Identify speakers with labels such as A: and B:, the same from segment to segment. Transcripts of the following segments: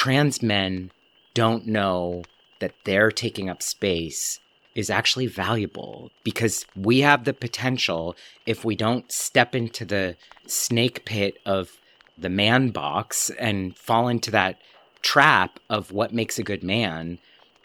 A: trans men don't know that they're taking up space is actually valuable because we have the potential, if we don't step into the snake pit of the man box and fall into that trap of what makes a good man,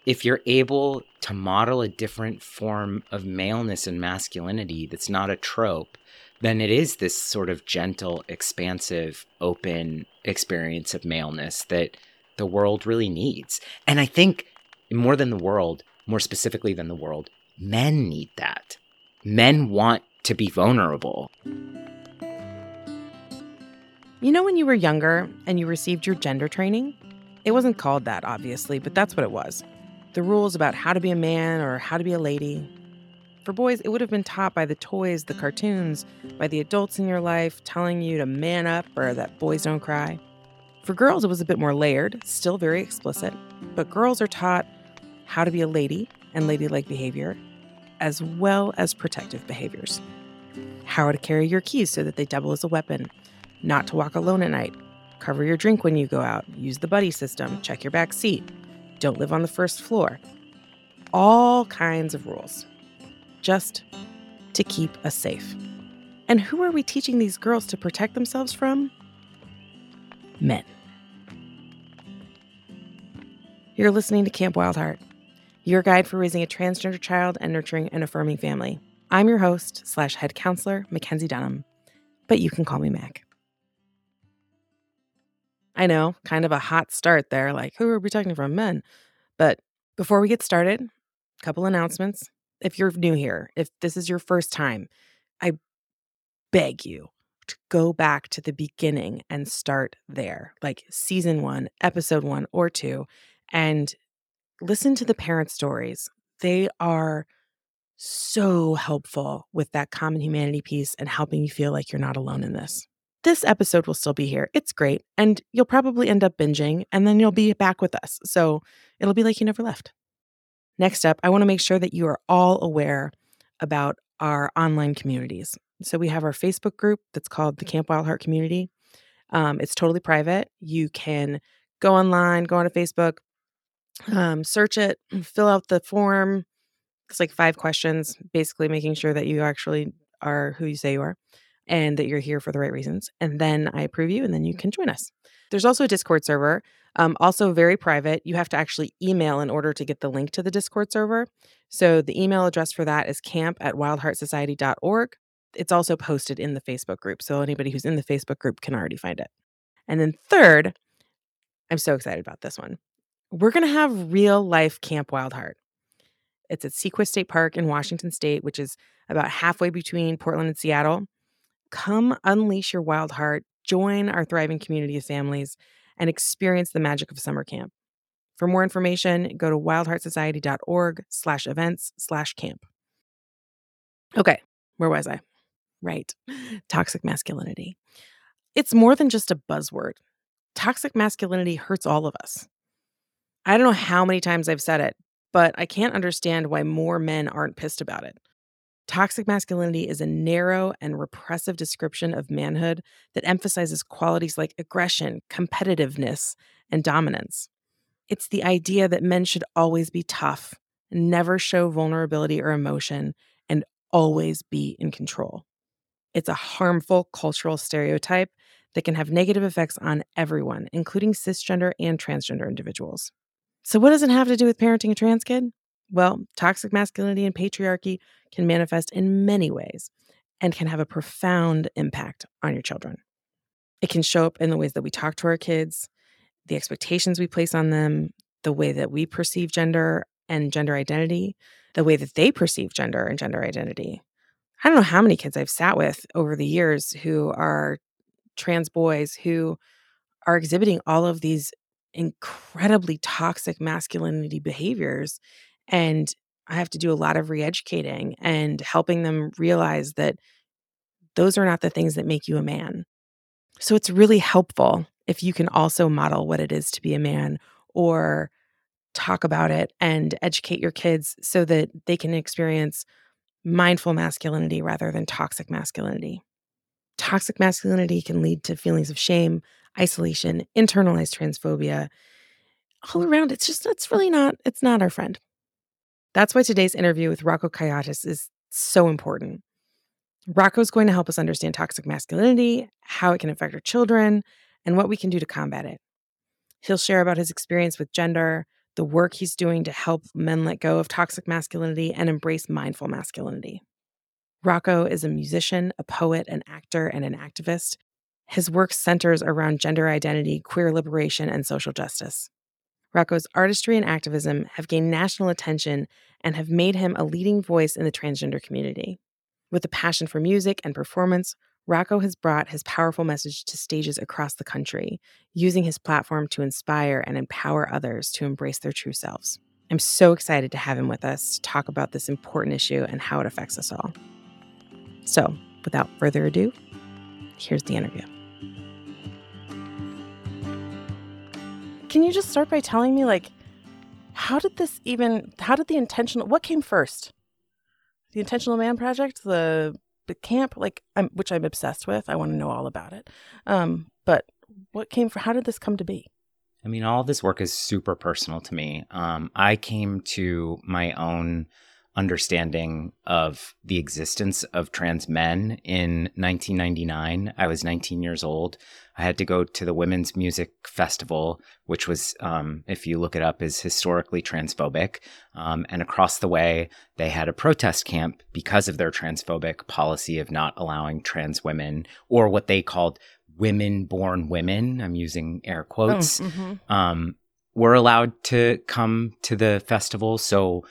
A: if you're able to model a different form of maleness and masculinity that's not a trope, then it is this sort of gentle, expansive, open experience of maleness that the world really needs. And I think more than the world, more specifically than the world, men need that. Men want to be vulnerable.
B: You know, when you were younger and you received your gender training? It wasn't called that, obviously, but that's what it was. The rules about how to be a man or how to be a lady. For boys, it would have been taught by the toys, the cartoons, by the adults in your life telling you to man up or that boys don't cry. For girls, it was a bit more layered, still very explicit, but girls are taught how to be a lady and ladylike behavior, as well as protective behaviors. How to carry your keys so that they double as a weapon, not to walk alone at night, cover your drink when you go out, use the buddy system, check your back seat, don't live on the first floor. All kinds of rules, just to keep us safe. And who are we teaching these girls to protect themselves from? Men. You're listening to Camp Wildheart, your guide for raising a transgender child and nurturing an affirming family. I'm your host slash head counselor, Mackenzie Dunham, but you can call me Mac. I know, kind of a hot start there, like who are we talking from? Men. But before we get started, a couple announcements. If you're new here, if this is your first time, I beg you to go back to the beginning and start there, like season one, episode one or two, and listen to the parent stories. They are so helpful with that common humanity piece and helping you feel like you're not alone in this. This episode will still be here. It's great. And you'll probably end up binging and then you'll be back with us. So it'll be like you never left. Next up, I want to make sure that you are all aware about our online communities. So we have our Facebook group that's called the Camp Wildheart Community. Um, it's totally private. You can go online, go onto Facebook, um, search it, fill out the form. It's like five questions, basically making sure that you actually are who you say you are and that you're here for the right reasons. And then I approve you, and then you can join us. There's also a Discord server, um, also very private. You have to actually email in order to get the link to the Discord server. So the email address for that is camp at wildheartsociety.org. It's also posted in the Facebook group. So anybody who's in the Facebook group can already find it. And then third, I'm so excited about this one we're going to have real life Camp Wildheart. It's at Seaquest State Park in Washington State, which is about halfway between Portland and Seattle. Come unleash your wild heart, join our thriving community of families, and experience the magic of summer camp. For more information, go to wildheartsociety.org slash events slash camp. Okay, where was I? Right. Toxic masculinity. It's more than just a buzzword. Toxic masculinity hurts all of us. I don't know how many times I've said it, but I can't understand why more men aren't pissed about it. Toxic masculinity is a narrow and repressive description of manhood that emphasizes qualities like aggression, competitiveness, and dominance. It's the idea that men should always be tough, never show vulnerability or emotion, and always be in control. It's a harmful cultural stereotype that can have negative effects on everyone, including cisgender and transgender individuals. So, what does it have to do with parenting a trans kid? Well, toxic masculinity and patriarchy can manifest in many ways and can have a profound impact on your children. It can show up in the ways that we talk to our kids, the expectations we place on them, the way that we perceive gender and gender identity, the way that they perceive gender and gender identity. I don't know how many kids I've sat with over the years who are trans boys who are exhibiting all of these incredibly toxic masculinity behaviors. And I have to do a lot of re educating and helping them realize that those are not the things that make you a man. So it's really helpful if you can also model what it is to be a man or talk about it and educate your kids so that they can experience mindful masculinity rather than toxic masculinity. Toxic masculinity can lead to feelings of shame, isolation, internalized transphobia, all around, it's just, it's really not, it's not our friend. That's why today's interview with Rocco Kayiatos is so important. Rocco's going to help us understand toxic masculinity, how it can affect our children, and what we can do to combat it. He'll share about his experience with gender, the work he's doing to help men let go of toxic masculinity and embrace mindful masculinity. Rocco is a musician, a poet, an actor, and an activist. His work centers around gender identity, queer liberation, and social justice. Rocco's artistry and activism have gained national attention and have made him a leading voice in the transgender community. With a passion for music and performance, Rocco has brought his powerful message to stages across the country, using his platform to inspire and empower others to embrace their true selves. I'm so excited to have him with us to talk about this important issue and how it affects us all. So, without further ado, here's the interview. Can you just start by telling me, like, how did this even, how did the intentional, what came first? The Intentional Man Project, the the camp, like, I'm, which I'm obsessed with. I want to know all about it. Um, but what came for? How did this come to be?
A: I mean, all this work is super personal to me. Um, I came to my own understanding of the existence of trans men in 1999. I was 19 years old. I had to go to the Women's Music Festival, which was, um, if you look it up, is historically transphobic. Um, and across the way, they had a protest camp because of their transphobic policy of not allowing trans women or what they called women born women. I'm using air quotes. Oh, mm-hmm. um, were allowed to come to the festival. So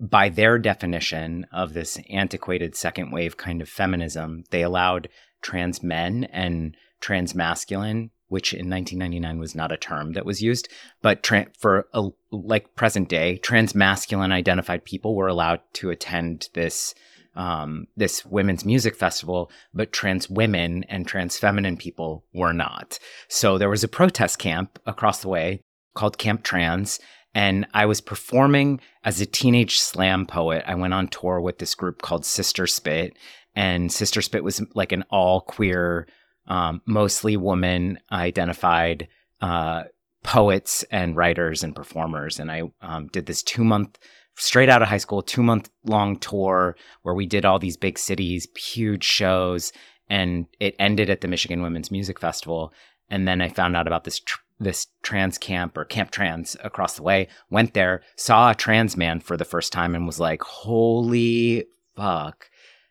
A: by their definition of this antiquated second wave kind of feminism, they allowed trans men and trans masculine, which in 1999 was not a term that was used, but tra- for a, like present day, trans masculine identified people were allowed to attend this um, this women's music festival, but trans women and trans feminine people were not. So there was a protest camp across the way called Camp Trans, and I was performing as a teenage slam poet. I went on tour with this group called Sister Spit, and Sister Spit was like an all queer, um, mostly woman identified uh, poets and writers and performers. And I um, did this two month, straight out of high school, two month long tour where we did all these big cities, huge shows. And it ended at the Michigan Women's Music Festival. And then I found out about this tr- this trans camp or camp trans across the way, went there, saw a trans man for the first time and was like, holy fuck.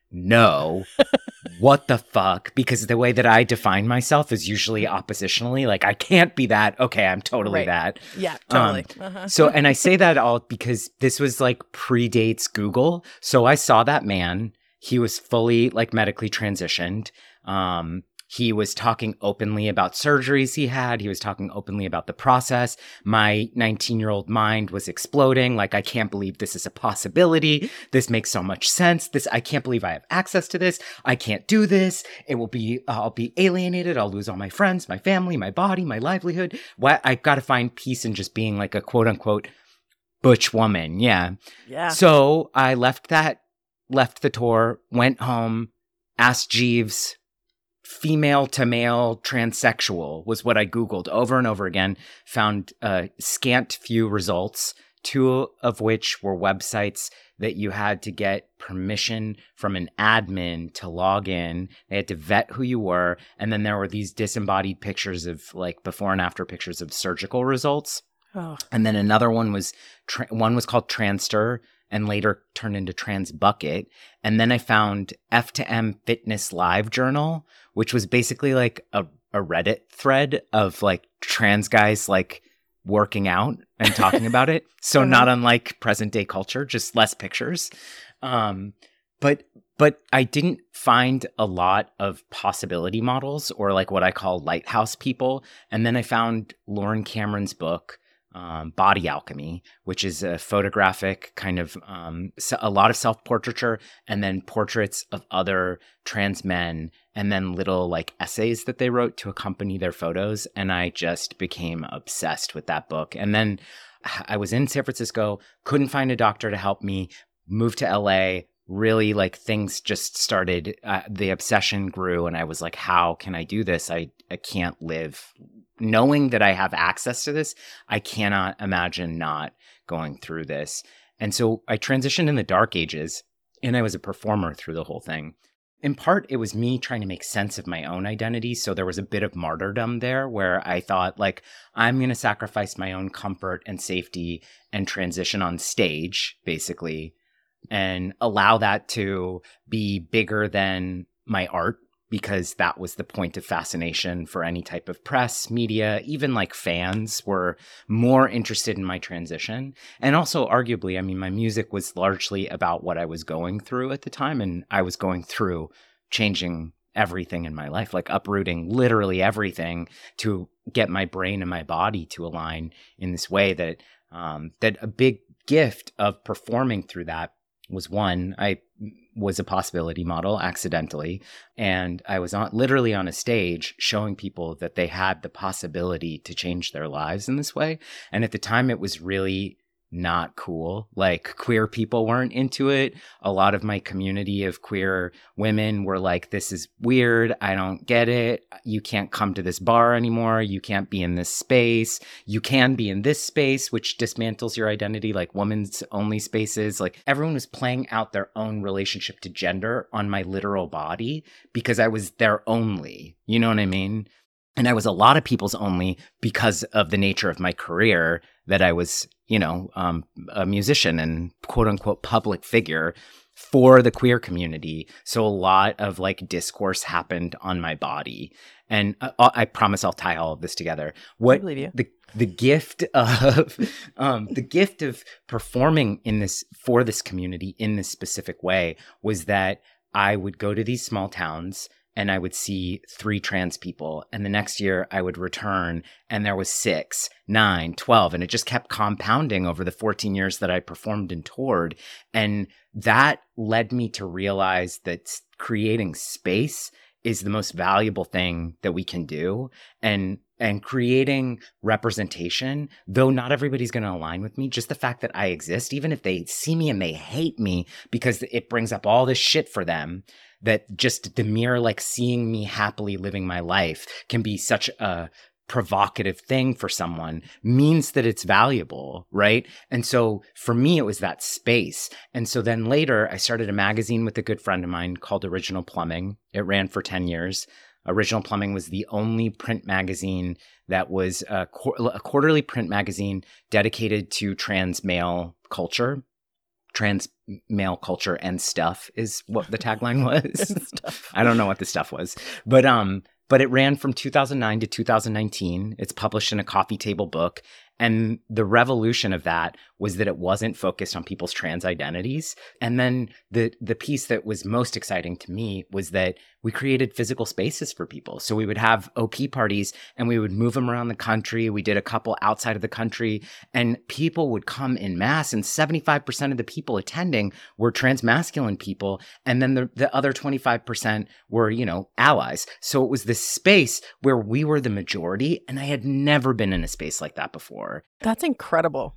A: No. what the fuck? Because the way that I define myself is usually oppositionally. Like, I can't be that. Okay, I'm totally right. that.
B: Yeah, totally. Um,
A: uh-huh. so, and I say that all because this was like predates Google. So I saw that man. He was fully like medically transitioned. Um, he was talking openly about surgeries he had. He was talking openly about the process. My 19 year old mind was exploding. Like, I can't believe this is a possibility. This makes so much sense. This, I can't believe I have access to this. I can't do this. It will be, uh, I'll be alienated. I'll lose all my friends, my family, my body, my livelihood. What I've got to find peace in just being like a quote unquote butch woman. Yeah.
B: Yeah.
A: So I left that, left the tour, went home, asked Jeeves female to male transsexual was what I Googled over and over again, found uh, scant few results, two of which were websites that you had to get permission from an admin to log in. They had to vet who you were. And then there were these disembodied pictures of like before and after pictures of surgical results. Oh. And then another one was tra- one was called Transter and later turned into Trans Bucket. And then I found F to M Fitness Live Journal, which was basically like a, a Reddit thread of like trans guys like working out and talking about it. So uh-huh. not unlike present day culture, just less pictures. Um, but but I didn't find a lot of possibility models or like what I call lighthouse people. And then I found Loren Cameron's book, um, Body Alchemy, which is a photographic kind of um, a lot of self portraiture and then portraits of other trans men and then little like essays that they wrote to accompany their photos. And I just became obsessed with that book. And then I was in San Francisco, couldn't find a doctor to help me, moved to LA. Really, like things just started. Uh, the obsession grew, and I was like, "How can I do this? I I can't live knowing that I have access to this, I cannot imagine not going through this. And so I transitioned in the dark ages and I was a performer through the whole thing. In part, it was me trying to make sense of my own identity. So there was a bit of martyrdom there where I thought, like, I'm going to sacrifice my own comfort and safety and transition on stage, basically, and allow that to be bigger than my art because that was the point of fascination for any type of press, media, even like fans were more interested in my transition. And also, arguably, I mean, my music was largely about what I was going through at the time. And I was going through changing everything in my life, like uprooting literally everything to get my brain and my body to align in this way that, um, that a big gift of performing through that was one, I was a possibility model accidentally. And I was on literally on a stage showing people that they had the possibility to change their lives in this way. And at the time, it was really not cool. Like queer people weren't into it. A lot of my community of queer women were like, this is weird. I don't get it. You can't come to this bar anymore. You can't be in this space. You can be in this space, which dismantles your identity, like women's only spaces. Like everyone was playing out their own relationship to gender on my literal body because I was their only. You know what I mean? And I was a lot of people's only because of the nature of my career that I was, you know, um, a musician and quote unquote public figure for the queer community. So a lot of like discourse happened on my body. And uh, uh I promise I'll tie all of this together. What the the gift of um, the gift of performing in this for this community in this specific way was that I would go to these small towns and I would see three trans people. And the next year I would return and there was six, nine, 12. And it just kept compounding over the 14 years that I performed and toured. And that led me to realize that creating space is the most valuable thing that we can do. And and creating representation, though not everybody's going to align with me, just the fact that I exist, even if they see me and they hate me because it brings up all this shit for them, that just the mere like seeing me happily living my life can be such a provocative thing for someone means that it's valuable, right? And so for me, it was that space. And so then later, I started a magazine with a good friend of mine called Original Plumbing. It ran for 10 years. Original Plumbing was the only print magazine that was a, a quarterly print magazine dedicated to trans male culture trans male culture and stuff is what the tagline was. I don't know what the stuff was, but um, but it ran from 2009 to 2019. It's published in a coffee table book, and the revolution of that was that it wasn't focused on people's trans identities. And then the the piece that was most exciting to me was that we created physical spaces for people. So we would have OP parties and we would move them around the country. We did a couple outside of the country and people would come in mass and 75% of the people attending were trans masculine people and then the, the other 25% were, you know, allies. So it was this space where we were the majority and I had never been in a space like that before.
B: That's incredible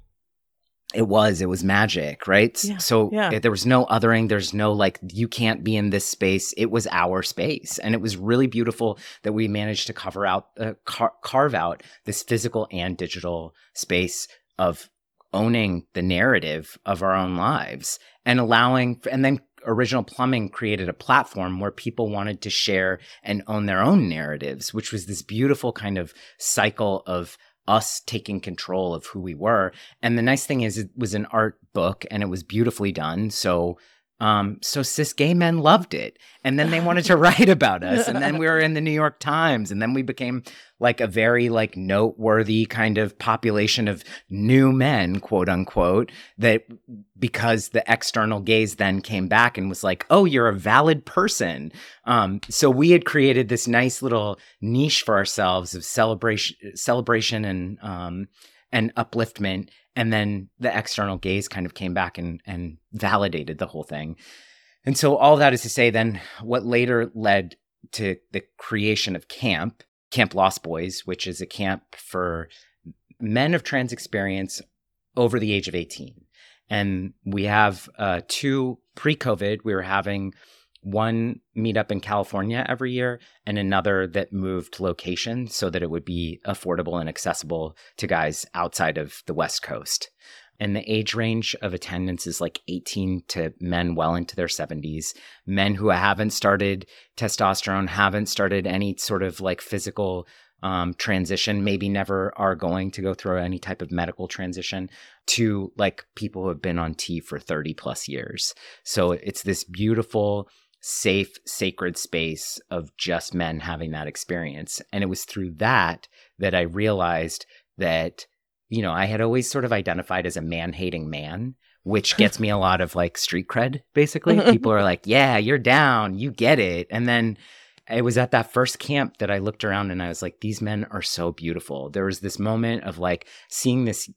A: it was it was magic right yeah, so yeah. It, there was no othering there's no like you can't be in this space it was our space and it was really beautiful that we managed to cover out uh, car- carve out this physical and digital space of owning the narrative of our own lives and allowing and then original plumbing created a platform where people wanted to share and own their own narratives which was this beautiful kind of cycle of us taking control of who we were. And the nice thing is, it was an art book and it was beautifully done. So um, so cis gay men loved it. And then they wanted to write about us. And then we were in the New York Times. And then we became like a very like noteworthy kind of population of new men, quote unquote, that because the external gaze then came back and was like, oh, you're a valid person. Um, so we had created this nice little niche for ourselves of celebration, celebration and um, and upliftment and then the external gaze kind of came back and and validated the whole thing. And so all that is to say then what later led to the creation of camp camp lost boys which is a camp for men of trans experience over the age of 18 and we have uh, two pre-covid we were having one meetup in California every year and another that moved location so that it would be affordable and accessible to guys outside of the West Coast. And the age range of attendance is like 18 to men well into their 70s, men who haven't started testosterone, haven't started any sort of like physical um, transition, maybe never are going to go through any type of medical transition, to like people who have been on T for 30 plus years. So it's this beautiful, safe, sacred space of just men having that experience. And it was through that that I realized that, you know, I had always sort of identified as a man hating man. Which gets me a lot of like street cred, basically. People are like, yeah, you're down, you get it. And then it was at that first camp that I looked around and I was like, these men are so beautiful. There was this moment of like seeing this.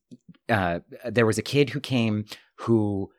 A: Uh, there was a kid who came who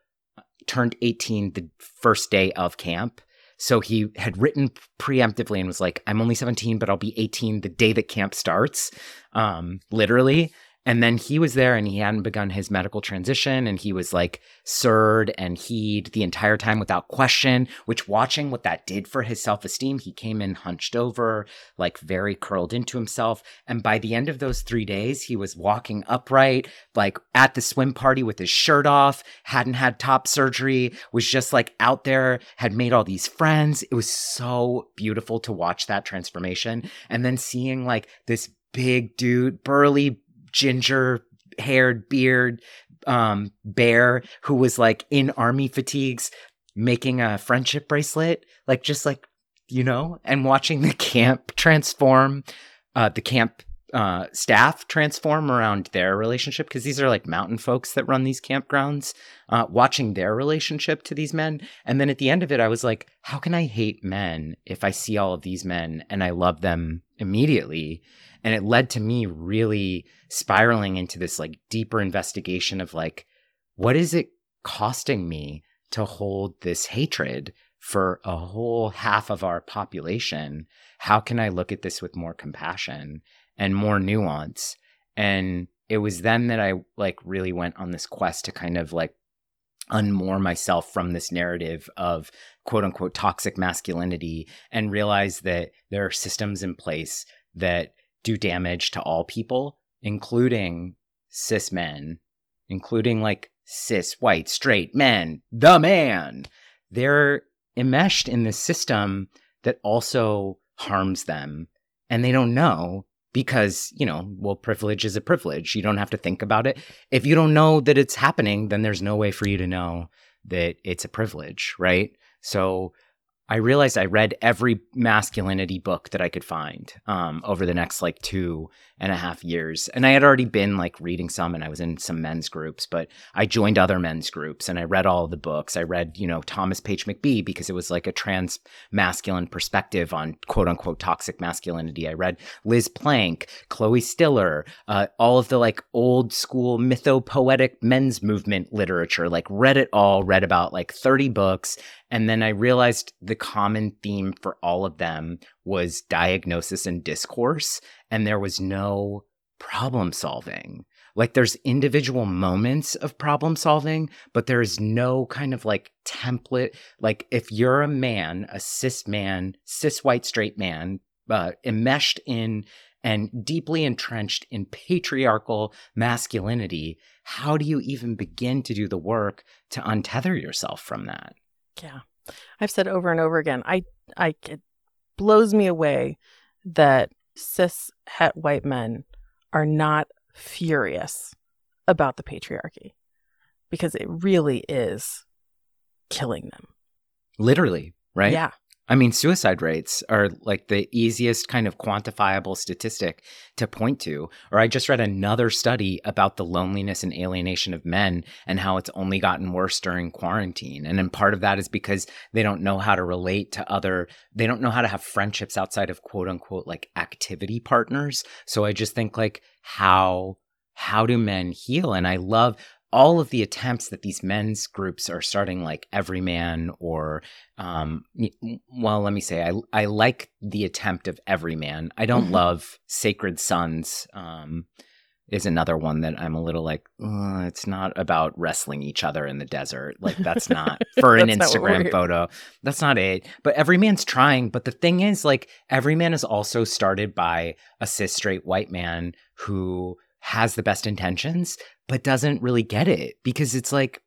A: turned 18 the first day of camp. So he had written preemptively and was like, I'm only 17, but I'll be 18 the day that camp starts, um, literally. And then he was there and he hadn't begun his medical transition and he was like surd and heed the entire time without question, which watching what that did for his self esteem, he came in hunched over, like very curled into himself. And by the end of those three days, he was walking upright, like at the swim party with his shirt off, hadn't had top surgery, was just like out there, had made all these friends. It was so beautiful to watch that transformation. And then seeing like this big dude, burly, ginger haired beard um, bear who was like in army fatigues making a friendship bracelet like just like you know and watching the camp transform uh, the camp uh, staff transform around their relationship because these are like mountain folks that run these campgrounds uh, watching their relationship to these men. And then at the end of it i was like how can i hate men if i see all of these men and i love them immediately? And it led to me really spiraling into this like deeper investigation of like what is it costing me to hold this hatred for a whole half of our population? How can i look at this with more compassion and more nuance and it was then that i like really went on this quest to kind of like unmoor myself from this narrative of quote unquote toxic masculinity and realize that there are systems in place that do damage to all people, including cis men, including like cis white straight men, the man. They're enmeshed in this system that also harms them and they don't know because, you know, well, privilege is a privilege. You don't have to think about it. If you don't know that it's happening, then there's no way for you to know that it's a privilege, right? So I realized I read every masculinity book that I could find um, over the next like two and a half years. And I had already been like reading some and I was in some men's groups, but I joined other men's groups and I read all the books. I read, you know, Thomas Page McBee because it was like a trans masculine perspective on quote unquote toxic masculinity. I read Liz Plank, Chloe Stiller, uh, all of the like old school mythopoetic men's movement literature, like read it all, read about like 30 books and then I realized the common theme for all of them was diagnosis and discourse, and there was no problem solving. Like there's individual moments of problem solving, but there's no kind of like template. Like if you're a man, a cis man, cis white straight man, uh, enmeshed in and deeply entrenched in patriarchal masculinity, how do you even begin to do the work to untether yourself from that?
B: Yeah. I've said over and over again, I, I, blows me away that cis het white men are not furious about the patriarchy because it really is killing them.
A: Literally, right?
B: Yeah.
A: I mean, suicide rates are like the easiest kind of quantifiable statistic to point to. Or I just read another study about the loneliness and alienation of men and how it's only gotten worse during quarantine. And then part of that is because they don't know how to relate to other, they don't know how to have friendships outside of quote unquote like activity partners. So I just think like, how how do men heal? And I love all of the attempts that these men's groups are starting like Evryman or um well let me say i i like the attempt of Evryman i don't mm-hmm. love sacred sons um is another one that I'm a little like, it's not about wrestling each other in the desert. Like that's not for an Instagram photo. That's not it. But every man's trying. But the thing is, like, every man is also started by a cis straight white man who has the best intentions, but doesn't really get it because it's like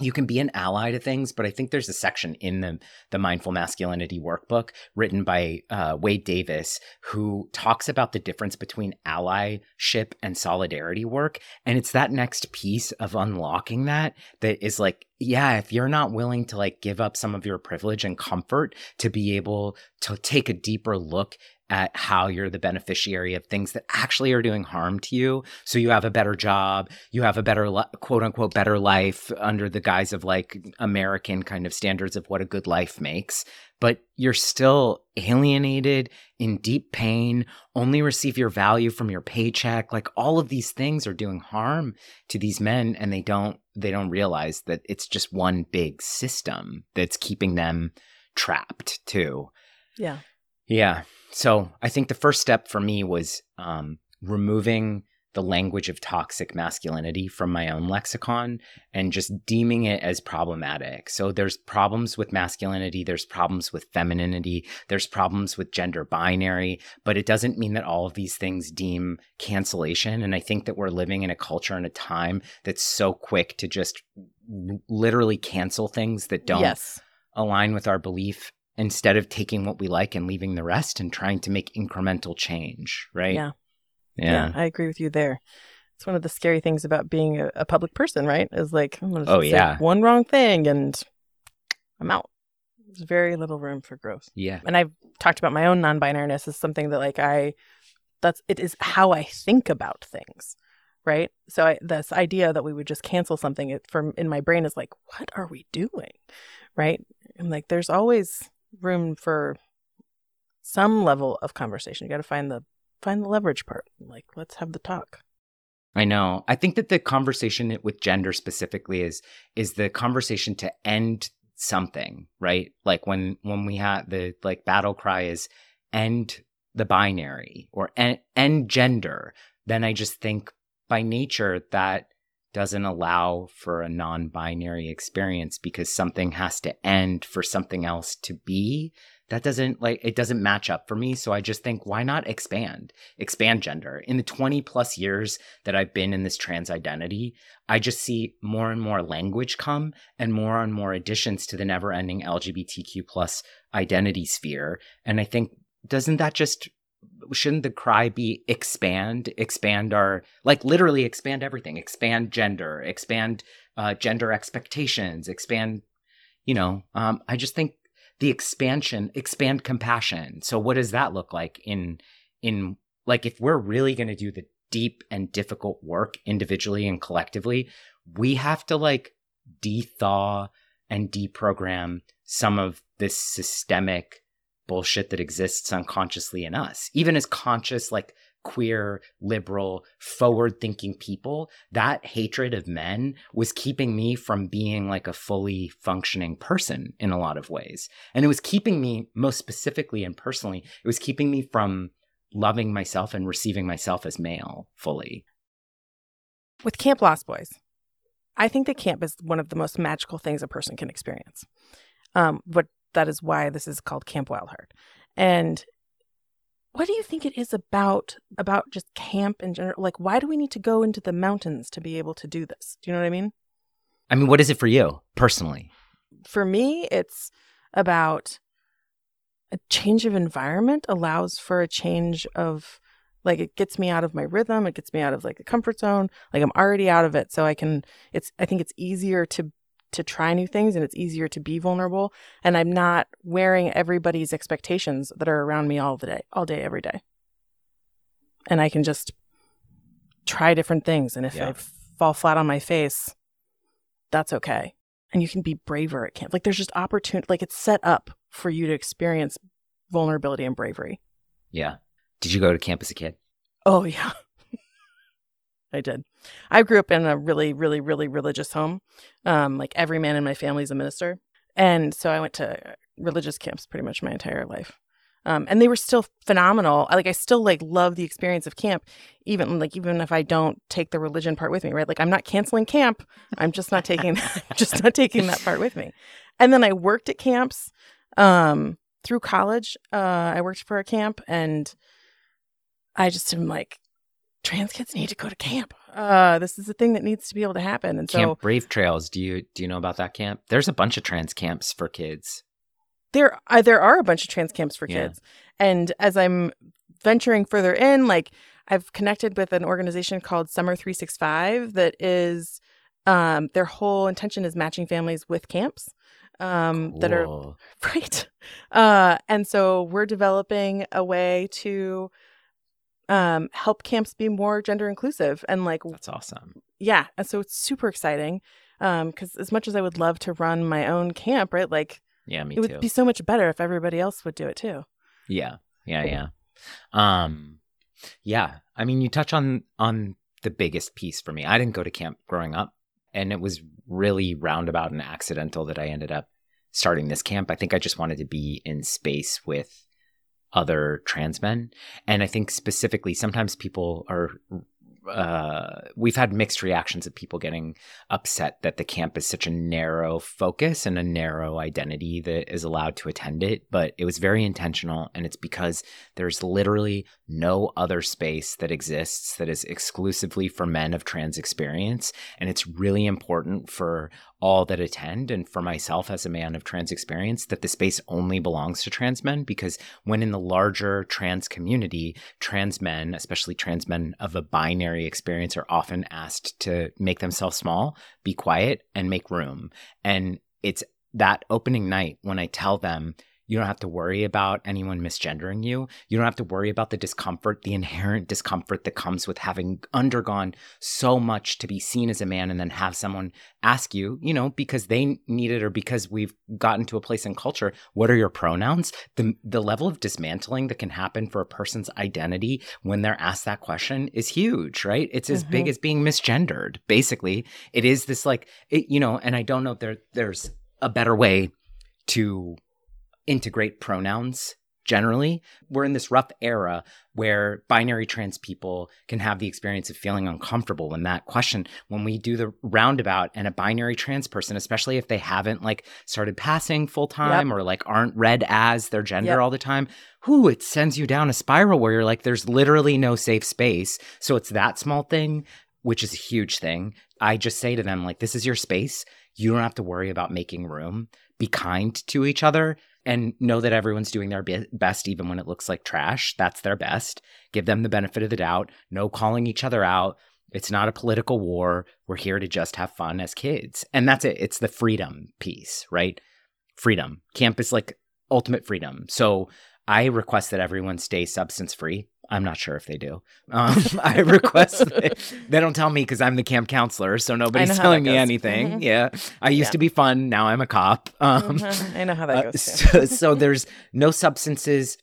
A: you can be an ally to things, but I think there's a section in the the mindful masculinity workbook written by uh, Wade Davis who talks about the difference between allyship and solidarity work, and it's that next piece of unlocking that that is like, yeah, if you're not willing to like give up some of your privilege and comfort to be able to take a deeper look at how you're the beneficiary of things that actually are doing harm to you. So you have a better job, you have a better, quote unquote, better life under the guise of like American kind of standards of what a good life makes. But you're still alienated, in deep pain, only receive your value from your paycheck. Like all of these things are doing harm to these men and they don't, they don't realize that it's just one big system that's keeping them trapped too.
B: Yeah.
A: Yeah. So I think the first step for me was um, removing the language of toxic masculinity from my own lexicon and just deeming it as problematic. So there's problems with masculinity, there's problems with femininity, there's problems with gender binary, but it doesn't mean that all of these things deem cancellation. And I think that we're living in a culture and a time that's so quick to just literally cancel things that don't yes. align with our belief instead of taking what we like and leaving the rest and trying to make incremental change, right?
B: Yeah. Yeah. yeah I agree with you there. It's one of the scary things about being a, a public person, right? Is like, I'm going to oh, yeah. one wrong thing and I'm out. There's very little room for growth.
A: Yeah.
B: And I've talked about my own non binariness as something that, like, I, that's, it is how I think about things right so I, this idea that we would just cancel something it, from in my brain is like what are we doing right i'm like there's always room for some level of conversation. You got to find the find the leverage part. Like, let's have the talk.
A: I know. I think that the conversation with gender specifically is is the conversation to end something, right? Like when when we have the like battle cry is end the binary or end, end gender, then I just think by nature that doesn't allow for a non binary experience because something has to end for something else to be. That doesn't like, it doesn't match up for me. So I just think, why not expand, expand gender? In the 20 plus years that I've been in this trans identity, I just see more and more language come and more and more additions to the never ending LGBTQ plus identity sphere. And I think, doesn't that just shouldn't the cry be expand expand our like literally expand everything expand gender expand uh, gender expectations expand you know um, i just think the expansion expand compassion. So what does that look like in in like if we're really going to do the deep and difficult work individually and collectively we have to like dethaw and deprogram some of this systemic bullshit that exists unconsciously in us. Even as conscious, like queer, liberal, forward thinking people, that hatred of men was keeping me from being like a fully functioning person in a lot of ways. And it was keeping me, most specifically and personally, it was keeping me from loving myself and receiving myself as male fully.
B: With Camp Lost Boys, I think that camp is one of the most magical things a person can experience. Um, but that is why this is called Camp Wildheart. And what do you think it is about about just camp in general? Like, why do we need to go into the mountains to be able to do this? Do you know what I mean?
A: I mean, what is it for you personally?
B: For me, it's about a change of environment allows for a change of like it gets me out of my rhythm it gets me out of like the comfort zone like i'm already out of it so i can it's i think it's easier to to try new things and it's easier to be vulnerable and i'm not wearing everybody's expectations that are around me all the day all day every day. And i can just try different things and if yeah. i fall flat on my face that's okay. And you can be braver at camp. Like there's just opportunity like it's set up for you to experience vulnerability and bravery.
A: Yeah. Did you go to camp as a kid?
B: Oh yeah I did. I grew up in a really, really, really religious home. Um, like every man in my family is a minister. And so I went to religious camps pretty much my entire life. Um, and they were still phenomenal. Like I still like love the experience of camp, even like even if I don't take the religion part with me, right? Like I'm not canceling camp. I'm just not taking just not taking that part with me. And then I worked at camps um, through college. Uh, I worked for a camp, and I just am like, trans kids need to go to camp. Uh, this is a thing that needs to be able to happen. And
A: Camp
B: so
A: Brave Trails. Do you do you know about that camp? There's a bunch of trans camps for kids.
B: there uh, there are a bunch of trans camps for
A: Yeah.
B: kids. And as I'm venturing further in, like I've connected with an organization called Summer 365 that is um their whole intention is matching families with camps um that are right. Uh and so we're developing a way to um help camps be more gender inclusive and like
A: That's awesome.
B: yeah, and so it's super exciting. Um cuz as much as I would love to run my own camp, right? Like
A: Yeah, me
B: it
A: too.
B: would be so much better if everybody else would do it too.
A: Yeah. Yeah, yeah. Um yeah, I mean you touch on on the biggest piece for me. I didn't go to camp growing up and it was really roundabout and accidental that I ended up starting this camp. I think I just wanted to be in space with other trans men and I think specifically sometimes people are uh, we've had mixed reactions of people getting upset that the camp is such a narrow focus and a narrow identity that is allowed to attend it. But it was very intentional, and it's because there's literally no other space that exists that is exclusively for men of trans experience. And it's really important for all that attend and for myself as a man of trans experience that the space only belongs to trans men because when in the larger trans community, trans men, especially trans men of a binary experience, are often asked to make themselves small, be quiet, and make room. And it's that opening night when I tell them, you don't have to worry about anyone misgendering you. You don't have to worry about the discomfort, the inherent discomfort that comes with having undergone so much to be seen as a man and then have someone ask you, you know, because they need it or because we've gotten to a place in culture, what are your pronouns? The the level of dismantling that can happen for a person's identity when they're asked that question is huge, right? It's as big
B: Mhm.
A: as being misgendered. Basically, it is this like it, you know, and I don't know if there there's a better way to integrate pronouns generally. We're in this rough era where binary trans people can have the experience of feeling uncomfortable when that question, when we do the roundabout and a binary trans person, especially if they haven't like started passing full time or like aren't read as their gender
B: Yep.
A: all the time, who it sends you down a spiral where you're like, there's literally no safe space. So it's that small thing, which is a huge thing. I just say to them, like, this is your space. You don't have to worry about making room. Be kind to each other and know that everyone's doing their be- best, even when it looks like trash. That's their best. Give them the benefit of the doubt. No calling each other out. It's not a political war. We're here to just have fun as kids. And that's it. It's the freedom piece, right? Freedom. Camp is like ultimate freedom. So I request that everyone stay substance free. I'm not sure if they do. Um, I request they don't tell me because I'm the camp counselor, so nobody's telling me anything.
B: Mhm.
A: Yeah, I used
B: Yeah.
A: to be fun. Now I'm a cop. Um,
B: Mhm. I know how that
A: uh,
B: goes. Too.
A: so, so there's no substances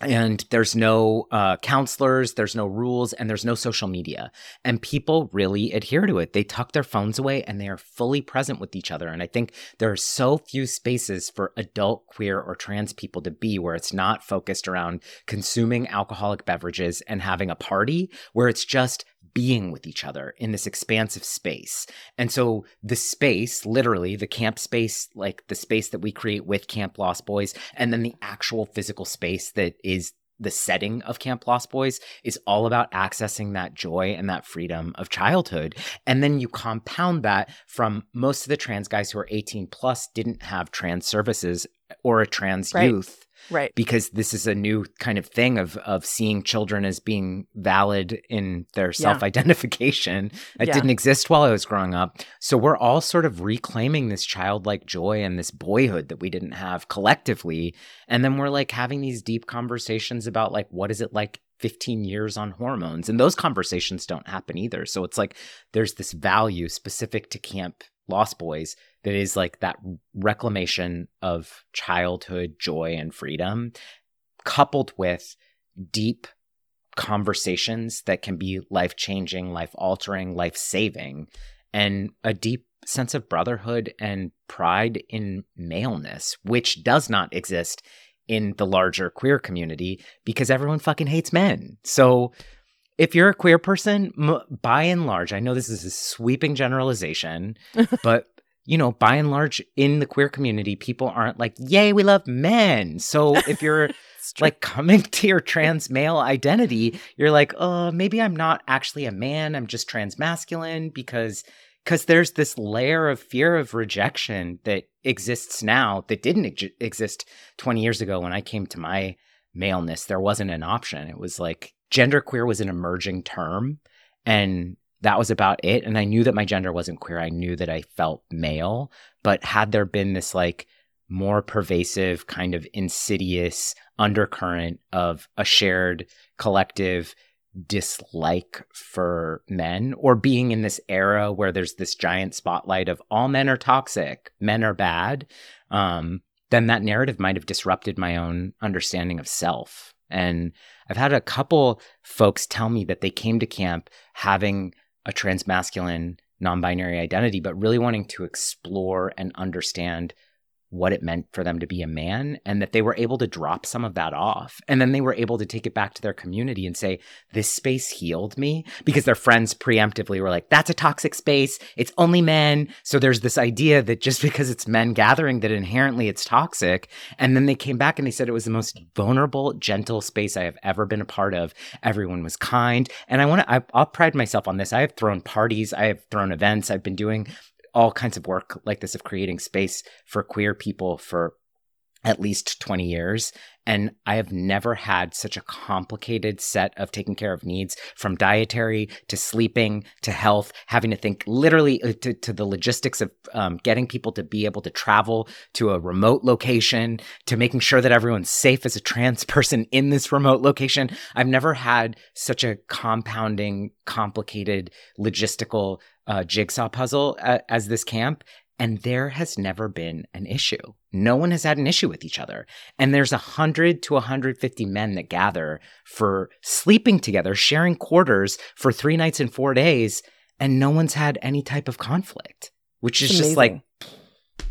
A: and there's no uh, counselors there's no rules and there's no social media. And people really adhere to it. They tuck their phones away and they are fully present with each other. And i think there are so few spaces for adult queer or trans people to be where it's not focused around consuming alcoholic beverages and having a party where it's just being with each other in this expansive space and so the space, literally the camp space, like the space that we create with Camp Lost Boys, and then the actual physical space that is the setting of Camp Lost Boys is all about accessing that joy and that freedom of childhood. And then you compound that from most of the trans guys who are 18 plus didn't have trans services or a trans
B: Right.
A: youth
B: Right.
A: because this is a new kind of thing of of seeing children as being valid in their self-identification that
B: Yeah.
A: didn't exist while I was growing up. So we're all sort of reclaiming this childlike joy and this boyhood that we didn't have collectively and then we're like having these deep conversations about like what is it like 15 years on hormones and those conversations don't happen either. So it's like there's this value specific to camp Lost Boys that is like that reclamation of childhood joy and freedom coupled with deep conversations that can be life changing, life altering, life saving, and a deep sense of brotherhood and pride in maleness, which does not exist in the larger queer community because everyone fucking hates men. So if you're a queer person, m- by and large, I know this is a sweeping generalization, but you know, by and large, in the queer community, people aren't like, yay, we love men. So if you're like coming to your trans male identity, you're like, oh, maybe I'm not actually a man. I'm just trans masculine because because there's this layer of fear of rejection that exists now that didn't ex- exist 20 years ago when I came to my maleness. There wasn't an option. It was like genderqueer was an emerging term and that was about it. And I knew that my gender wasn't queer. I knew that I felt male. But had there been this like more pervasive, kind of insidious undercurrent of a shared collective dislike for men or being in this era where there's this giant spotlight of all men are toxic, men are bad, um, then that narrative might have disrupted my own understanding of self. And I've had a couple folks tell me that they came to camp having a transmasculine non binary identity, but really wanting to explore and understand what it meant for them to be a man and that they were able to drop some of that off. And then they were able to take it back to their community and say, This space healed me because their friends preemptively were like, That's a toxic space. It's only men. So there's this idea that just because it's men gathering, that inherently it's toxic. And then they came back and they said it was the most vulnerable, gentle space I have ever been a part of. Everyone was kind. And I want to, I'll pride myself on this. I have thrown parties, I have thrown events, I've been doing all kinds of work like this of creating space for queer people for at least 20 years. And I have never had such a complicated set of taking care of needs from dietary to sleeping to health, having to think literally uh, to, to the logistics of um, getting people to be able to travel to a remote location, to making sure that everyone's safe as a trans person in this remote location. I've never had such a compounding, complicated logistical uh, jigsaw puzzle uh, as this camp. And there has never been an issue. No one has had an issue with each other. And there's 100 to 150 men that gather for sleeping together, sharing quarters for three nights and four days. And no one's had any type of conflict, which is just like.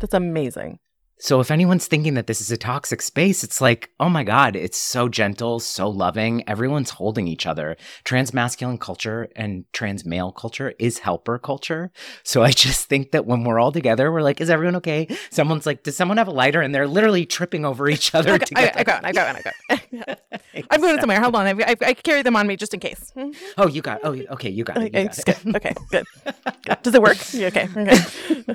B: That's amazing.
A: So if anyone's thinking that this is a toxic space, it's like, oh my God, it's so gentle, so loving. Everyone's holding each other. Trans masculine culture and trans male culture is helper culture. So I just think that when we're all together, we're like, is everyone okay? Someone's like, does someone have a lighter? And they're literally tripping over each other.
B: okay, I, I, got one, I got one, I got one. exactly. I'm going somewhere. Hold on. I, I, I, carry them on me just in case.
A: Oh, you got Oh, okay. You got it. You got
B: it. Good. Okay, good. good. Does it work? Okay. Okay.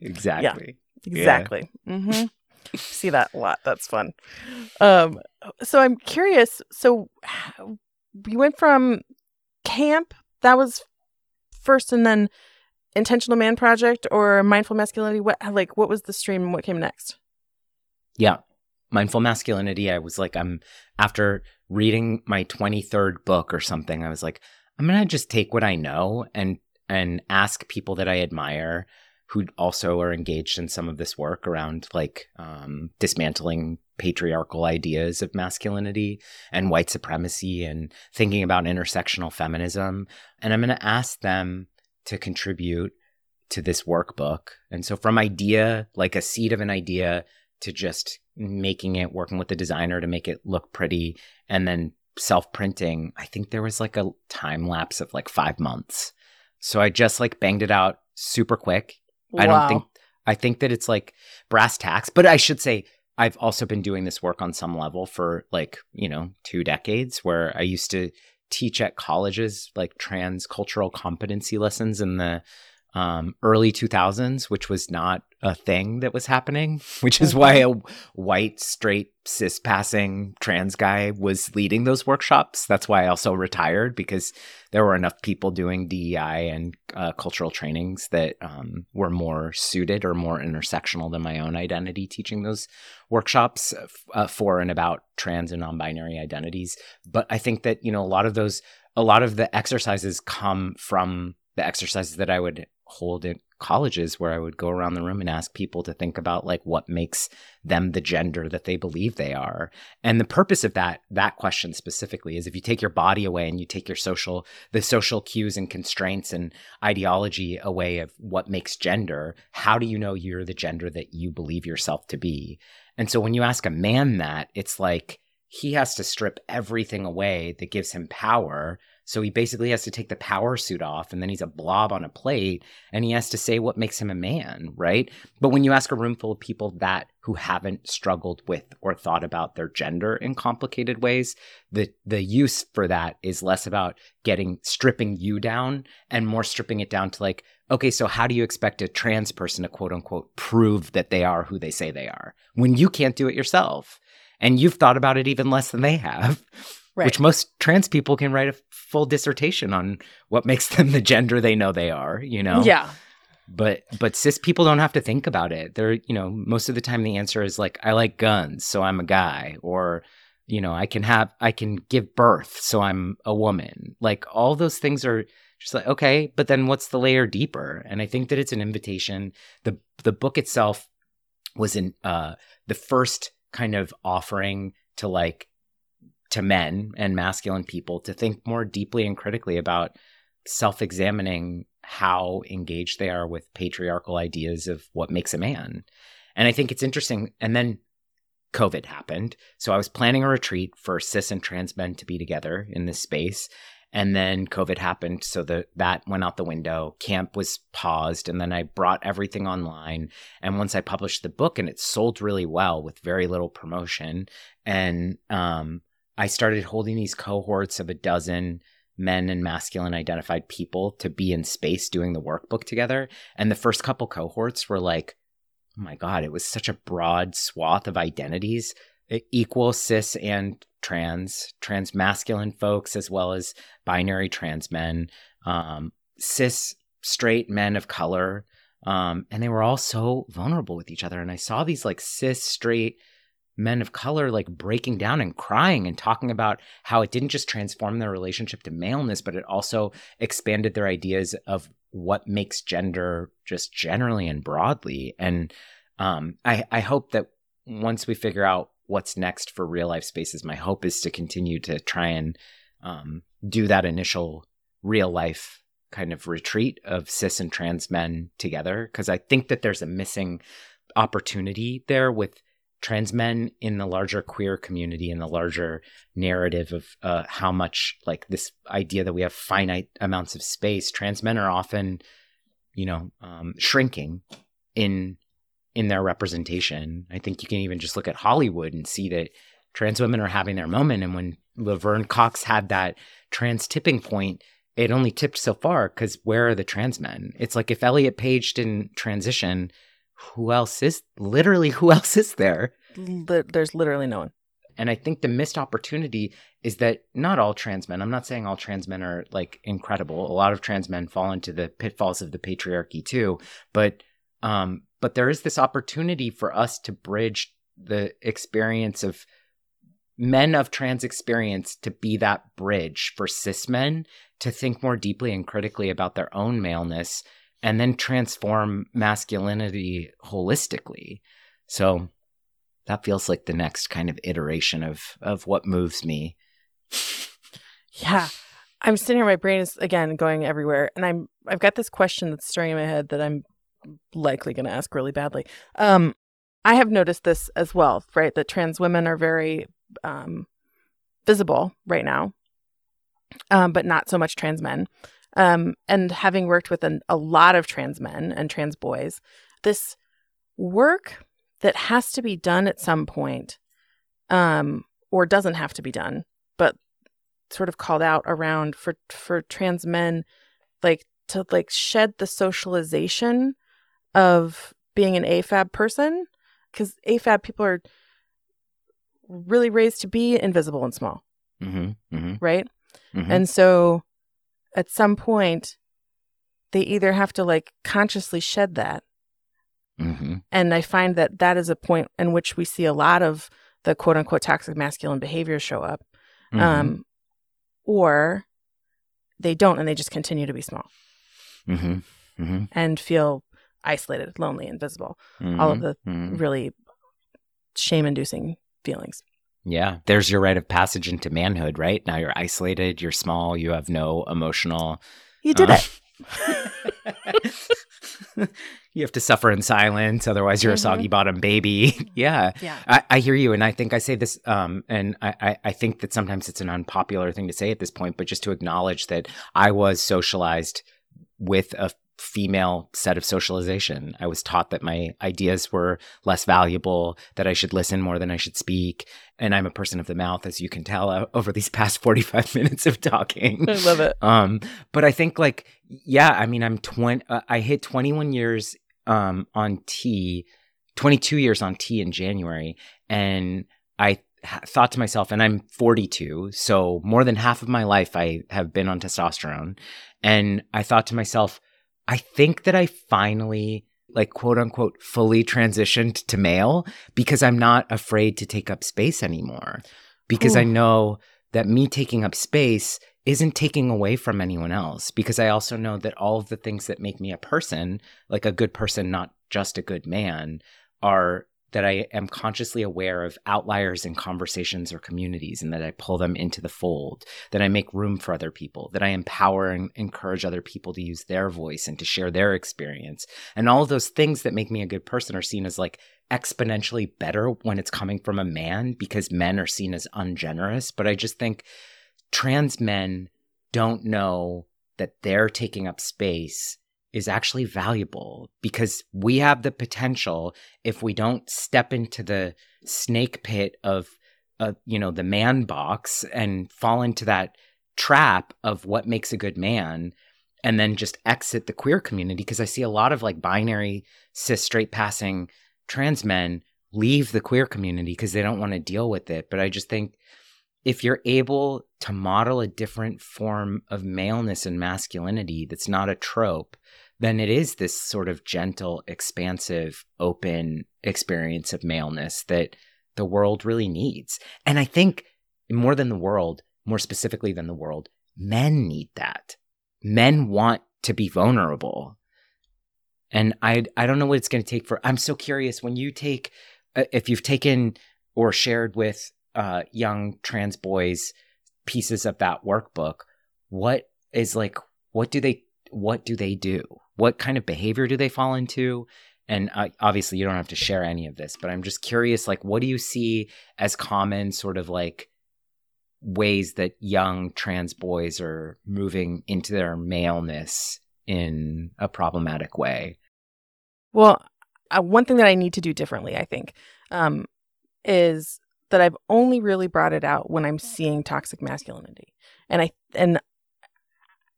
A: exactly.
B: Yeah. Exactly. Yeah. Mm-hmm. See that a lot. That's fun. Um, so I'm curious. So we went from camp. That was first, and then intentional man project or mindful masculinity. What like what was the stream and what came next?
A: Yeah, mindful masculinity. I was like, I'm after reading my 23rd book or something. I was like, I'm gonna just take what I know and and ask people that I admire who also are engaged in some of this work around like um, dismantling patriarchal ideas of masculinity and white supremacy and thinking about intersectional feminism. And I'm going to ask them to contribute to this workbook. And so, from idea, like a seed of an idea, to just making it, working with the designer to make it look pretty, and then self printing, I think there was like a time lapse of like five months. So I just like banged it out super quick Wow. I don't think I think that it's like brass tacks, but I should say I've also been doing this work on some level for like, you know, two decades where I used to teach at colleges like trans cultural competency lessons in the um, early 2000s, which was not a thing that was happening, which is why a white, straight, cis passing trans guy was leading those workshops. That's why I also retired because there were enough people doing DEI and uh, cultural trainings that um, were more suited or more intersectional than my own identity teaching those workshops uh, for and about trans and non binary identities. But I think that, you know, a lot of those, a lot of the exercises come from the exercises that I would hold at colleges where I would go around the room and ask people to think about like what makes them the gender that they believe they are. And the purpose of that that question specifically is if you take your body away and you take your social the social cues and constraints and ideology away of what makes gender, how do you know you're the gender that you believe yourself to be? And so when you ask a man that, it's like he has to strip everything away that gives him power so he basically has to take the power suit off and then he's a blob on a plate and he has to say what makes him a man, right? But when you ask a room full of people that who haven't struggled with or thought about their gender in complicated ways, the the use for that is less about getting stripping you down and more stripping it down to like, okay, so how do you expect a trans person to quote unquote prove that they are who they say they are when you can't do it yourself? And you've thought about it even less than they have. Right. Which most trans people can write a full dissertation on what makes them the gender they know they are, you know?
B: Yeah.
A: But but cis people don't have to think about it. They're, you know, most of the time the answer is like, I like guns, so I'm a guy, or you know, I can have I can give birth, so I'm a woman. Like all those things are just like, okay, but then what's the layer deeper? And I think that it's an invitation. The the book itself was in uh the first kind of offering to like to men and masculine people to think more deeply and critically about self examining how engaged they are with patriarchal ideas of what makes a man. And I think it's interesting. And then COVID happened. So I was planning a retreat for cis and trans men to be together in this space. And then COVID happened. So the, that went out the window. Camp was paused. And then I brought everything online. And once I published the book and it sold really well with very little promotion and, um, I started holding these cohorts of a dozen men and masculine identified people to be in space doing the workbook together. And the first couple cohorts were like, oh my God, it was such a broad swath of identities equal cis and trans, trans masculine folks, as well as binary trans men, um, cis straight men of color. Um, and they were all so vulnerable with each other. And I saw these like cis straight men of color like breaking down and crying and talking about how it didn't just transform their relationship to maleness, but it also expanded their ideas of what makes gender just generally and broadly. And um, I, I hope that once we figure out what's next for real life spaces, my hope is to continue to try and um, do that initial real life kind of retreat of cis and trans men together because I think that there's a missing opportunity there with trans men in the larger queer community in the larger narrative of uh, how much like this idea that we have finite amounts of space trans men are often you know um, shrinking in in their representation. I think you can even just look at hollywood and see that trans women are having their moment. And when laverne cox had that trans tipping point it only tipped so far because where are the trans men? It's like if elliot page didn't transition who else is literally who else is there?
B: There's literally no one.
A: And I think the missed opportunity is that not all trans men, I'm not saying all trans men are like incredible. A lot of trans men fall into the pitfalls of the patriarchy too. But um, but there is this opportunity for us to bridge the experience of men of trans experience to be that bridge for cis men to think more deeply and critically about their own maleness and then transform masculinity holistically. So that feels like the next kind of iteration of of what moves me.
B: yeah. I'm sitting here, my brain is again going everywhere. And I'm I've got this question that's stirring in my head that I'm likely gonna ask really badly. Um I have noticed this as well, right? That trans women are very um visible right now. Um, but not so much trans men. Um, and having worked with an, a lot of trans men and trans boys, this work that has to be done at some point, um, or doesn't have to be done, but sort of called out around for for trans men, like to like shed the socialization of being an AFAB person, because AFAB people are really raised to be invisible and small,
A: mm-hmm, mm-hmm.
B: right? Mm-hmm. And so at some point they either have to like consciously shed that
A: mm-hmm.
B: and i find that that is a point in which we see a lot of the quote unquote toxic masculine behaviors show up mm-hmm. um, or they don't and they just continue to be small
A: mm-hmm. mm-hmm.
B: and feel isolated lonely invisible all of
A: mm-hmm.
B: the
A: Mm-hmm.
B: really shame inducing feelings
A: Yeah, there's your rite of passage into manhood, right? Now you're isolated, you're small, you have no emotional.
B: you did
A: uh,
B: it
A: you have to suffer in silence, otherwise you're
B: Mhm.
A: a soggy bottom baby. yeah.
B: Yeah.
A: I, I hear you, and I think I say this, um, and I, I, I think that sometimes it's an unpopular thing to say at this point, but just to acknowledge that I was socialized with a female set of socialization. I was taught that my ideas were less valuable, that I should listen more than I should speak, and I'm a person of the mouth, as you can tell uh, over these past 45 minutes of talking.
B: I love it.
A: Um, but I think like, yeah, I mean, I'm 20, uh, I hit 21 years, um, on T, 22 years on T in January. And I thought to myself, and I'm 42. So more than half of my life, I have been on testosterone. And I thought to myself, I think that I finally like quote unquote fully transitioned to male because I'm not afraid to take up space anymore. Because I know that me taking up space isn't taking away from anyone else because I also know that all of the things that make me a person, like a good person, not just a good man, are that I am consciously aware of outliers in conversations or communities and that I pull them into the fold, that I make room for other people, that I empower and encourage other people to use their voice and to share their experience. And all of those things that make me a good person are seen as like exponentially better when it's coming from a man because men are seen as ungenerous. But I just think trans men don't know that they're taking up space is actually valuable because we have the potential if we don't step into the snake pit of uh, you know the man box and fall into that trap of what makes a good man and then just exit the queer community. Because i see a lot of like binary cis straight passing trans men leave the queer community because they don't want to deal with it. But i just think if you're able to model a different form of maleness and masculinity that's not a trope, then it is this sort of gentle, expansive, open experience of maleness that the world really needs. And I think more than the world, more specifically than the world, men need that. Men want to be vulnerable. And I I don't know what it's going to take for I'm so curious when you take uh, if you've taken or shared with uh, young trans boys pieces of that workbook what is like what do they what do they do what kind of behavior do they fall into? And uh, obviously you don't have to share any of this but i'm just curious like what do you see as common sort of like ways that young trans boys are moving into their maleness in a problematic way?
B: Well, uh, one thing that I need to do differently, I think, um, is that I've only really brought it out when I'm seeing toxic masculinity, and I and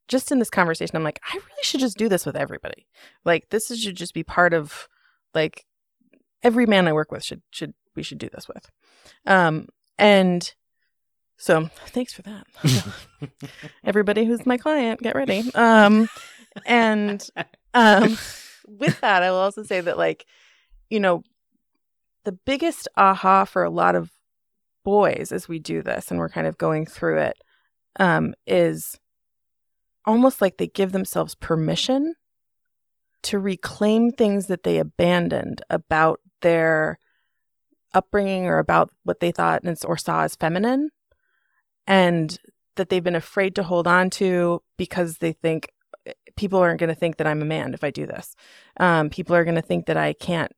B: just in this conversation, I'm like, I really should just do this with everybody. Like, this is, should just be part of, like, every man I work with should should we should do this with, um, and so thanks for that. everybody who's my client, get ready. Um, and um, with that, I will also say that, like, you know, the biggest aha for a lot of boys as we do this and we're kind of going through it um, is almost like they give themselves permission to reclaim things that they abandoned about their upbringing or about what they thought or saw as feminine and that they've been afraid to hold on to because they think people aren't going to think that I'm a man if I do this. Um, people are going to think that I can't,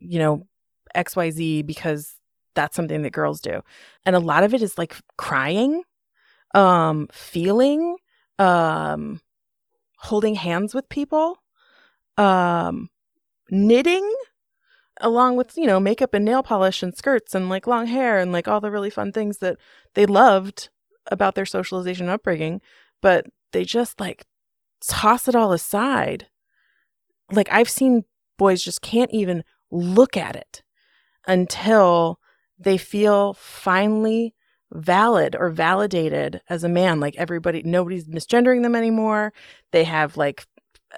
B: you know, XYZ because that's something that girls do. And a lot of it is like crying, um, feeling, um, holding hands with people, um, knitting along with, you know, makeup and nail polish and skirts and like long hair and like all the really fun things that they loved about their socialization and upbringing, but they just like toss it all aside. Like I've seen boys just can't even look at it until they feel finally valid or validated as a man. Like everybody, nobody's misgendering them anymore. They have like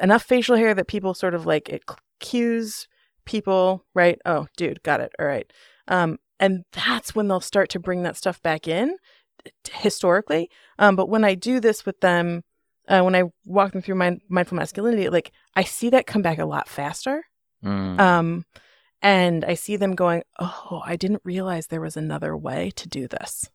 B: enough facial hair that people sort of like it cues people, right? Oh, dude, got it. All right. Um, and that's when they'll start to bring that stuff back in historically. Um, but when I do this with them, uh, when I walk them through mind- mindful masculinity, like I see that come back a lot faster.
A: Mm.
B: Um, and I see them going, "Oh, I didn't realize there was another way to do this."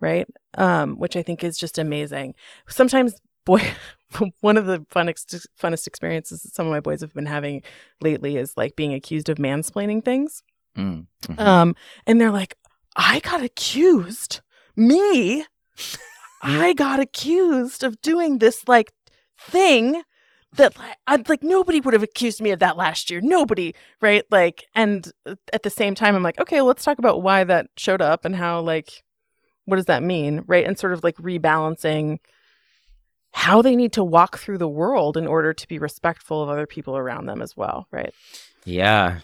B: Right? Um, which I think is just amazing. Sometimes boy, one of the funnest funnest experiences that some of my boys have been having lately is like being accused of mansplaining things.
A: Mm, mhm.
B: Um, and they're like, I got accused. Me, I got accused of doing this like thing that like, I'd like nobody would have accused me of that last year. Nobody, right? Like, and at the same time, I'm like, okay, let's talk about why that showed up and how like, what does that mean, right? And sort of like rebalancing how they need to walk through the world in order to be respectful of other people around them as well, right?
A: Yeah.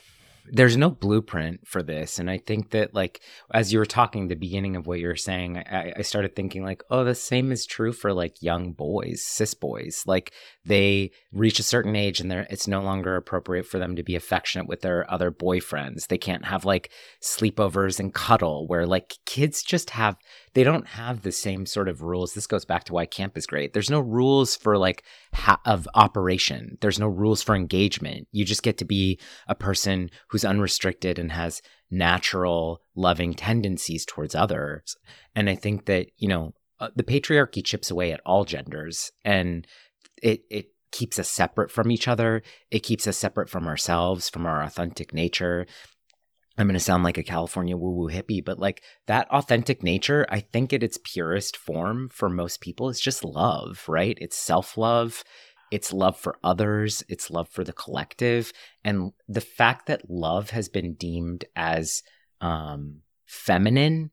A: There's no blueprint for this. And I think that, like, as you were talking, the beginning of what you were saying, I, I started thinking, like, oh, the same is true for like young boys, cis boys. Like, they reach a certain age and they're, it's no longer appropriate for them to be affectionate with their other boyfriends. They can't have like sleepovers and cuddle, where like kids just have, they don't have the same sort of rules. This goes back to why camp is great. There's no rules for like ha- of operation. There's no rules for engagement. You just get to be a person who's unrestricted and has natural loving tendencies towards others. And I think that, you know, uh, the patriarchy chips away at all genders and it it keeps us separate from each other. It keeps us separate from ourselves, from our authentic nature. I'm going to sound like a California woo woo hippie, but like that authentic nature, I think at its purest form for most people is just love, right? It's self love, it's love for others, it's love for the collective. And the fact that love has been deemed as um, feminine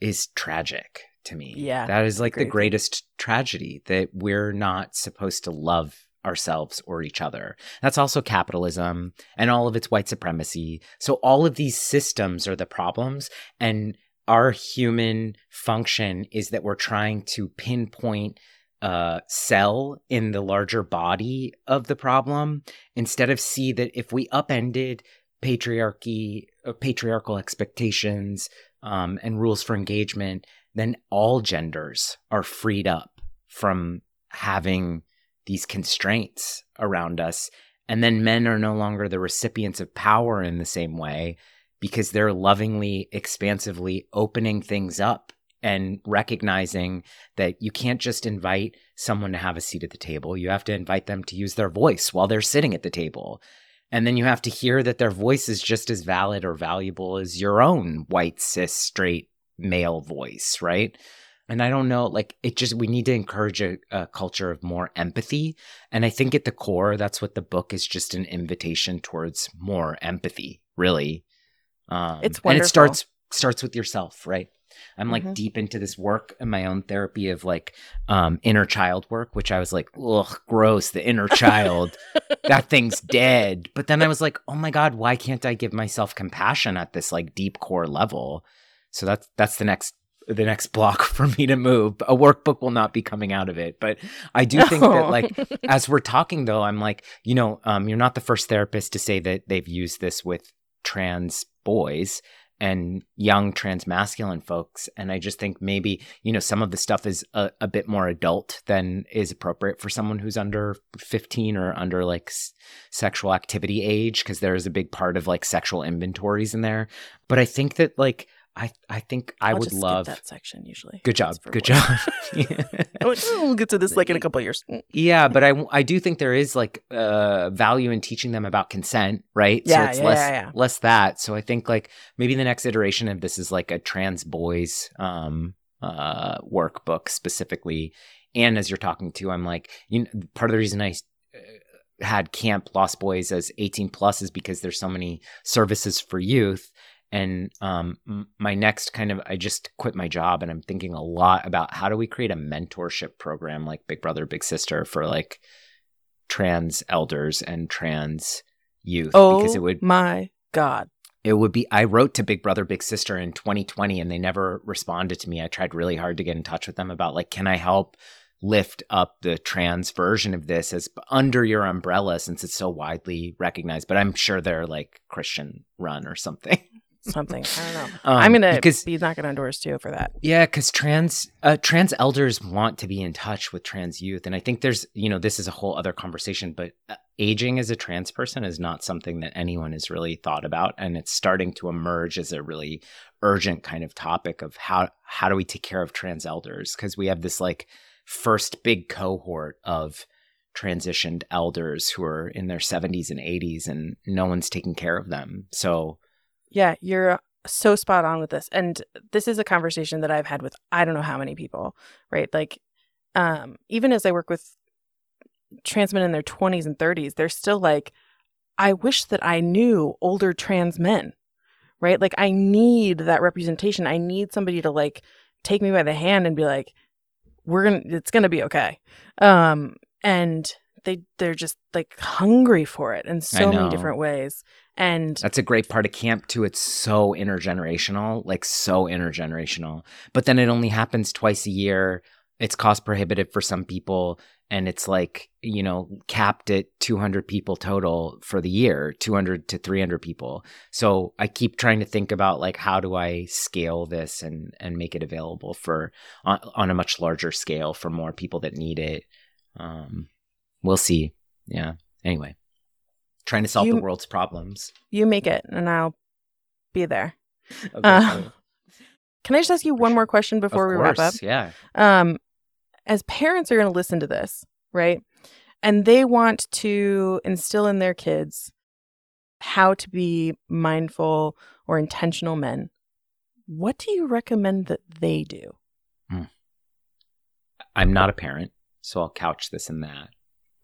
A: is tragic to me.
B: Yeah,
A: That is like the greatest tragedy that we're not supposed to love ourselves or each other. That's also capitalism and all of its white supremacy. So all of these systems are the problems and our human function is that we're trying to pinpoint a cell in the larger body of the problem instead of see that if we upended patriarchy uh, patriarchal expectations um, and rules for engagement then all genders are freed up from having these constraints around us. And then men are no longer the recipients of power in the same way because they're lovingly, expansively opening things up and recognizing that you can't just invite someone to have a seat at the table. You have to invite them to use their voice while they're sitting at the table. And then you have to hear that their voice is just as valid or valuable as your own white, cis, straight male voice, right? And I don't know, like it just, we need to encourage a, a culture of more empathy. And I think at the core, that's what the book is just an invitation towards more empathy, really. Um,
B: It's
A: And it starts, starts with yourself, right? I'm like
B: Mhm.
A: deep into this work in my own therapy of like um, inner child work, which I was like, ugh, gross, the inner child that thing's dead. But then I was like, oh my God, why can't I give myself compassion at this like deep core level? So that's that's the next the next block for me to move. A workbook will not be coming out of it. But I do think that like as we're talking though, I'm like, you know, um, you're not the first therapist to say that they've used this with trans boys and young trans masculine folks. And I just think maybe, you know, some of the stuff is a, a bit more adult than is appropriate for someone who's under 15 or under like s- sexual activity age, because there is a big part of like sexual inventories in there. But I think that like, I, I think I
B: I'll
A: would love.
B: that section usually.
A: Good job. Good
B: boys.
A: job.
B: Oh, we'll get to this like in a couple of years. Mm.
A: Yeah, but I, I do think there is like uh, value in teaching them about consent, right?
B: Yeah,
A: so it's
B: yeah,
A: less
B: yeah, yeah.
A: less that. So I think like maybe the next iteration of this is like a trans boys um uh workbook specifically. And as you're talking to, I'm like, you know, part of the reason I uh, had camp Lost Boys as 18 plus is because there's so many services for youth. And um, my next kind of, I just quit my job and I'm thinking a lot about how do we create a mentorship program like Big Brother, Big Sister for like trans elders and trans youth
B: Oh
A: because it would
B: my god!
A: it would be I wrote to Big Brother Big Sister in 2020 and they never responded to me. I tried really hard to get in touch with them about like can I help lift up the trans version of this as under your umbrella since it's so widely recognized, but I'm sure they're like Christian run or something.
B: Something I don't know.
A: Um,
B: I'm gonna
A: because
B: be knocking on doors too for that.
A: yeah, because trans uh, trans elders want to be in touch with trans youth, and I think there's you know this is a whole other conversation, but uh, aging as a trans person is not something that anyone has really thought about, and it's starting to emerge as a really urgent kind of topic of how how do we take care of trans elders because we have this like first big cohort of transitioned elders who are in their 70s and 80s and no one's taking care of them. So
B: Yeah, you're so spot on with this. And this is a conversation that I've had with I don't know how many people, right? Like um even as I work with trans men in their 20s and 30s, they're still like I wish that I knew older trans men. Right? Like I need that representation. I need somebody to like take me by the hand and be like we're to it's to be okay. Um and they they're just like hungry for it in so many different ways. And
A: That's a great part of camp too. It's so intergenerational, like so intergenerational. But then it only happens twice a year. It's cost prohibitive for some people and it's like, you know, capped at 200 people total for the year, 200 to 300 people. So I keep trying to think about like how do I scale this and and make it available for on, on a much larger scale for more people that need it. Um we'll see. Yeah. Anyway, trying to solve
B: You-
A: the world's problems.
B: you make it and I'll be there.
A: Okay,
B: Uh. Can I just ask you one more question before
A: Of
B: we wrap up?
A: Yeah.
B: Um, as parents are going to listen to this, right? And they want to instill in their kids how to be mindful or intentional men. What do you recommend that they do?
A: I'm not a parent, so I'll couch this in that.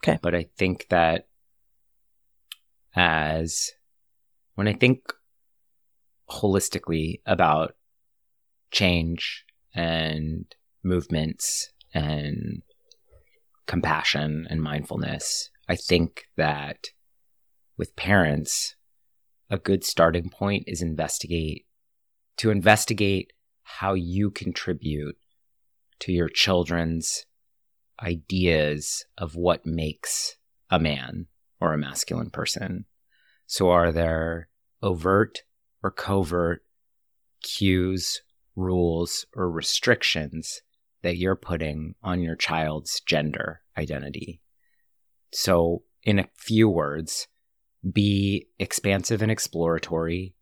B: Okay.
A: But I think that as when I think holistically about change and movements and compassion and mindfulness, I think that with parents, a good starting point is investigate to investigate how you contribute to your children's ideas of what makes a man or a masculine person. So, are there overt or covert cues, rules, or restrictions that you're putting on your child's gender identity? So, in a few words, be expansive and exploratory,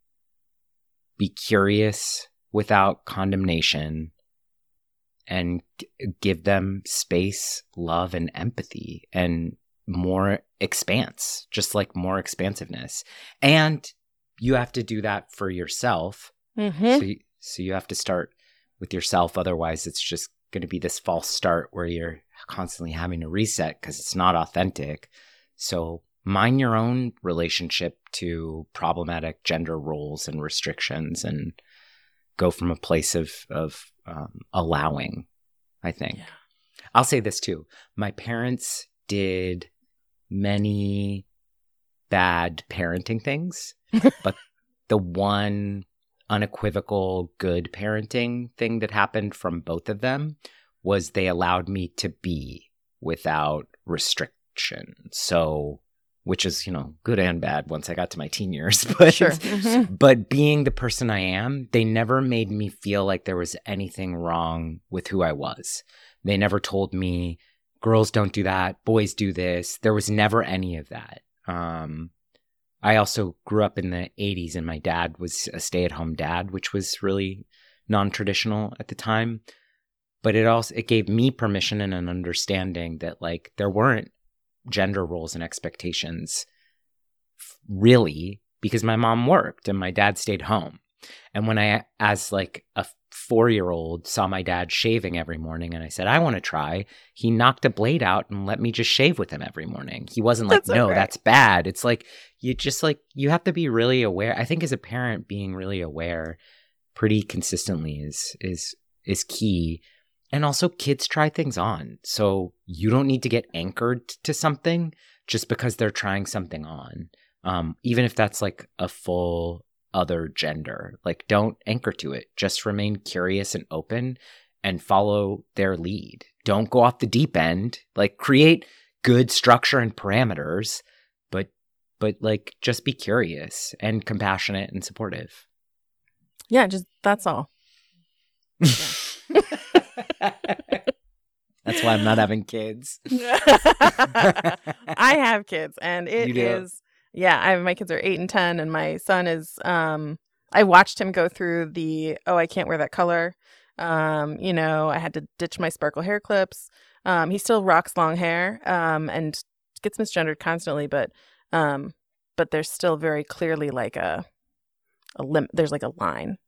A: be curious without condemnation, and give them space, love, and empathy, and more expanse, just like more expansiveness. And you have to do that for yourself.
B: Mm-hmm.
A: So, you, so you have to start with yourself. Otherwise, it's just going to be this false start where you're constantly having to reset because it's not authentic. So mind your own relationship to problematic gender roles and restrictions and go from a place of, of um, allowing, I think.
B: Yeah.
A: I'll say this too. My parents did many bad parenting things, but the one unequivocal good parenting thing that happened from both of them was they allowed me to be without restriction. So, which is, you know, good and bad once I got to my teen years. But
B: Sure. Mhm.
A: but being the person I am, they never made me feel like there was anything wrong with who I was. They never told me girls don't do that, boys do this. There was never any of that. Um, I also grew up in the 80s and my dad was a stay at home dad, which was really non traditional at the time. But it also it gave me permission and an understanding that like there weren't gender roles and expectations really because my mom worked and my dad stayed home. And when I, as like a four year old, saw my dad shaving every morning and I said, I want to try, he knocked a blade out and let me just shave with him every morning. He wasn't like,
B: That's
A: no,
B: great.
A: that's bad. It's like, you just like, you have to be really aware. I think as a parent, being really aware pretty consistently is, is, is key. And also, kids try things on. So you don't need to get anchored to something just because they're trying something on um, even if that's like a full other gender. Like, don't anchor to it. Just remain curious and open and follow their lead. Don't go off the deep end. Like, create good structure and parameters, but but like just be curious and compassionate and supportive.
B: Yeah, just that's all.
A: That's why I'm not having kids.
B: I have kids, and it is yeah. I my kids are eight and ten, and my son is. Um, I watched him go through the oh, I can't wear that color. Um, you know, I had to ditch my sparkle hair clips. Um, he still rocks long hair um, and gets misgendered constantly, but um, but there's still very clearly like a a limit. There's like a line,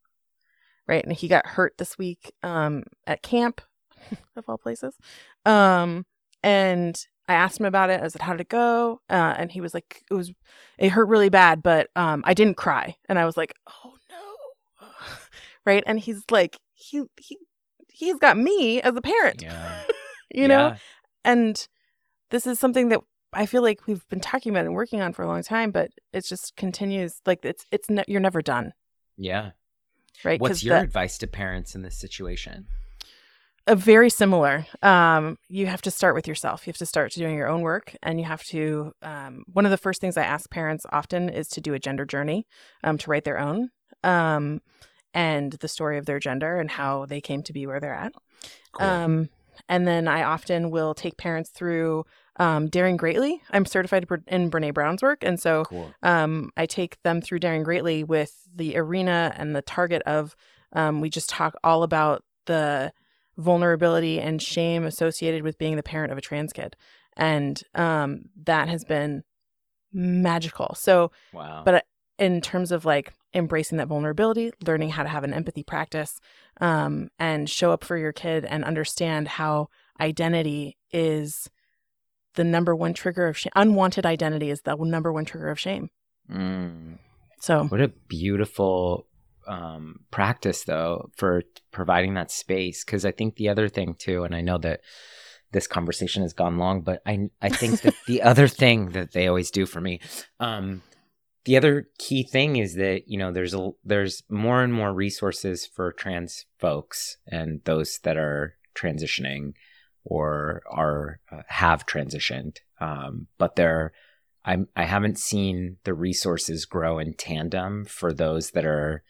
B: right? And he got hurt this week um, at camp, of all places. Um, and I asked him about it. I said, "How did it go?" Uh, and he was like, "It was, it hurt really bad, but um, I didn't cry." And I was like, "Oh no!" right? And he's like, he he he's got me as a parent.
A: Yeah.
B: you know and this is something that i feel like we've been talking about and working on for a long time but it just continues like it's it's ne- you're never done
A: Yeah.
B: Right
A: What's your
B: the-
A: advice to parents in this situation?
B: a very similar um you have to start with yourself you have to start doing your own work and you have to um one of the first things i ask parents often is to do a gender journey um to write their own um and the story of their gender and how they came to be where they're at
A: Cool.
B: Um, and then I often will take parents through um, Daring Greatly. I'm certified in Brene Brown's work. And so
A: cool.
B: um, I take them through Daring Greatly with the arena and the target of um, we just talk all about the vulnerability and shame associated with being the parent of a trans kid. And um, that has been magical. So
A: Wow.
B: but in terms of like embracing that vulnerability, learning how to have an empathy practice, um, and show up for your kid and understand how identity is the number one trigger of shame. Unwanted identity is the number one trigger of shame.
A: Mm.
B: So
A: What a beautiful um, practice, though, for providing that space. Because I think the other thing too, and I know that this conversation has gone long, but I I think that the other thing that they always do for me, um, the other key thing is that you know there's a there's more and more resources for trans folks and those that are transitioning or are uh, have transitioned, um, but they're I'm I haven't seen the resources grow in tandem for those that are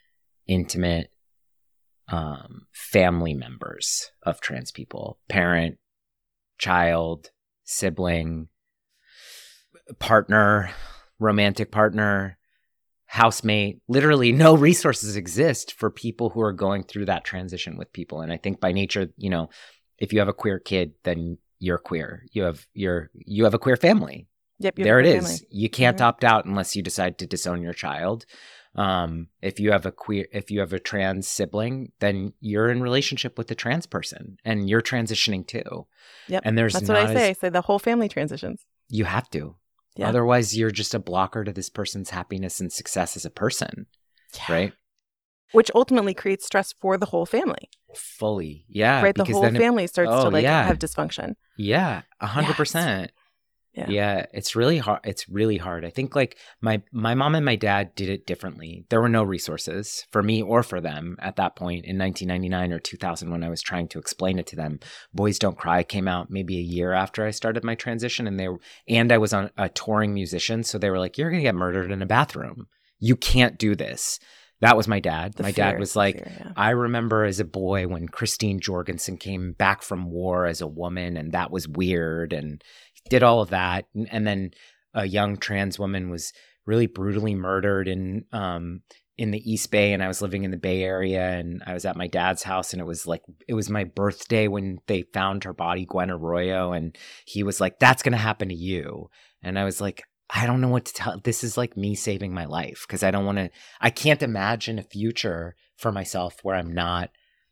A: intimate um, family members of trans people, parent, child, sibling, partner, romantic partner, housemate. Literally, no resources exist for people who are going through that transition with people. And I think by nature, you know, if you have a queer kid, then you're queer. You have you're you have a queer family
B: yep,
A: there it is.
B: family.
A: You can't
B: Mhm.
A: opt out unless you decide to disown your child. Um, if you have a queer, if you have a trans sibling, then you're in relationship with a trans person, and you're transitioning too.
B: Yep,
A: And there's
B: That's what I say. I
A: as-
B: say the whole family transitions.
A: you have to.
B: Yeah.
A: Otherwise, you're just a blocker to this person's happiness and success as a person, right?
B: Which ultimately creates stress for the whole family.
A: Fully, yeah.
B: right. The whole
A: then it-
B: family starts
A: oh,
B: to like
A: yeah.
B: have dysfunction.
A: Yeah, a hundred percent.
B: Yeah.
A: Yeah, it's really hard. It's really hard. I think like my my mom and my dad did it differently. There were no resources for me or for them at that point in 1999 or 2000 when I was trying to explain it to them. Boys Don't Cry came out maybe a year after I started my transition, and they were, and I was on a touring musician, so they were like, "You're gonna get murdered in a bathroom. You can't do this." That was my dad.
B: The
A: my
B: fear,
A: dad was like,
B: fear, yeah.
A: I remember as a boy when Christine Jorgensen came back from war as a woman, and that was weird, and did all of that. And, and then a young trans woman was really brutally murdered in um, in the East Bay, and I was living in the Bay Area, and I was at my dad's house, and it was like it was my birthday when they found her body, Gwen Araujo, and he was like, "That's gonna happen to you," and I was like. I don't know what to tell. This is like me saving my life because I don't want to. I can't imagine a future for myself where I'm not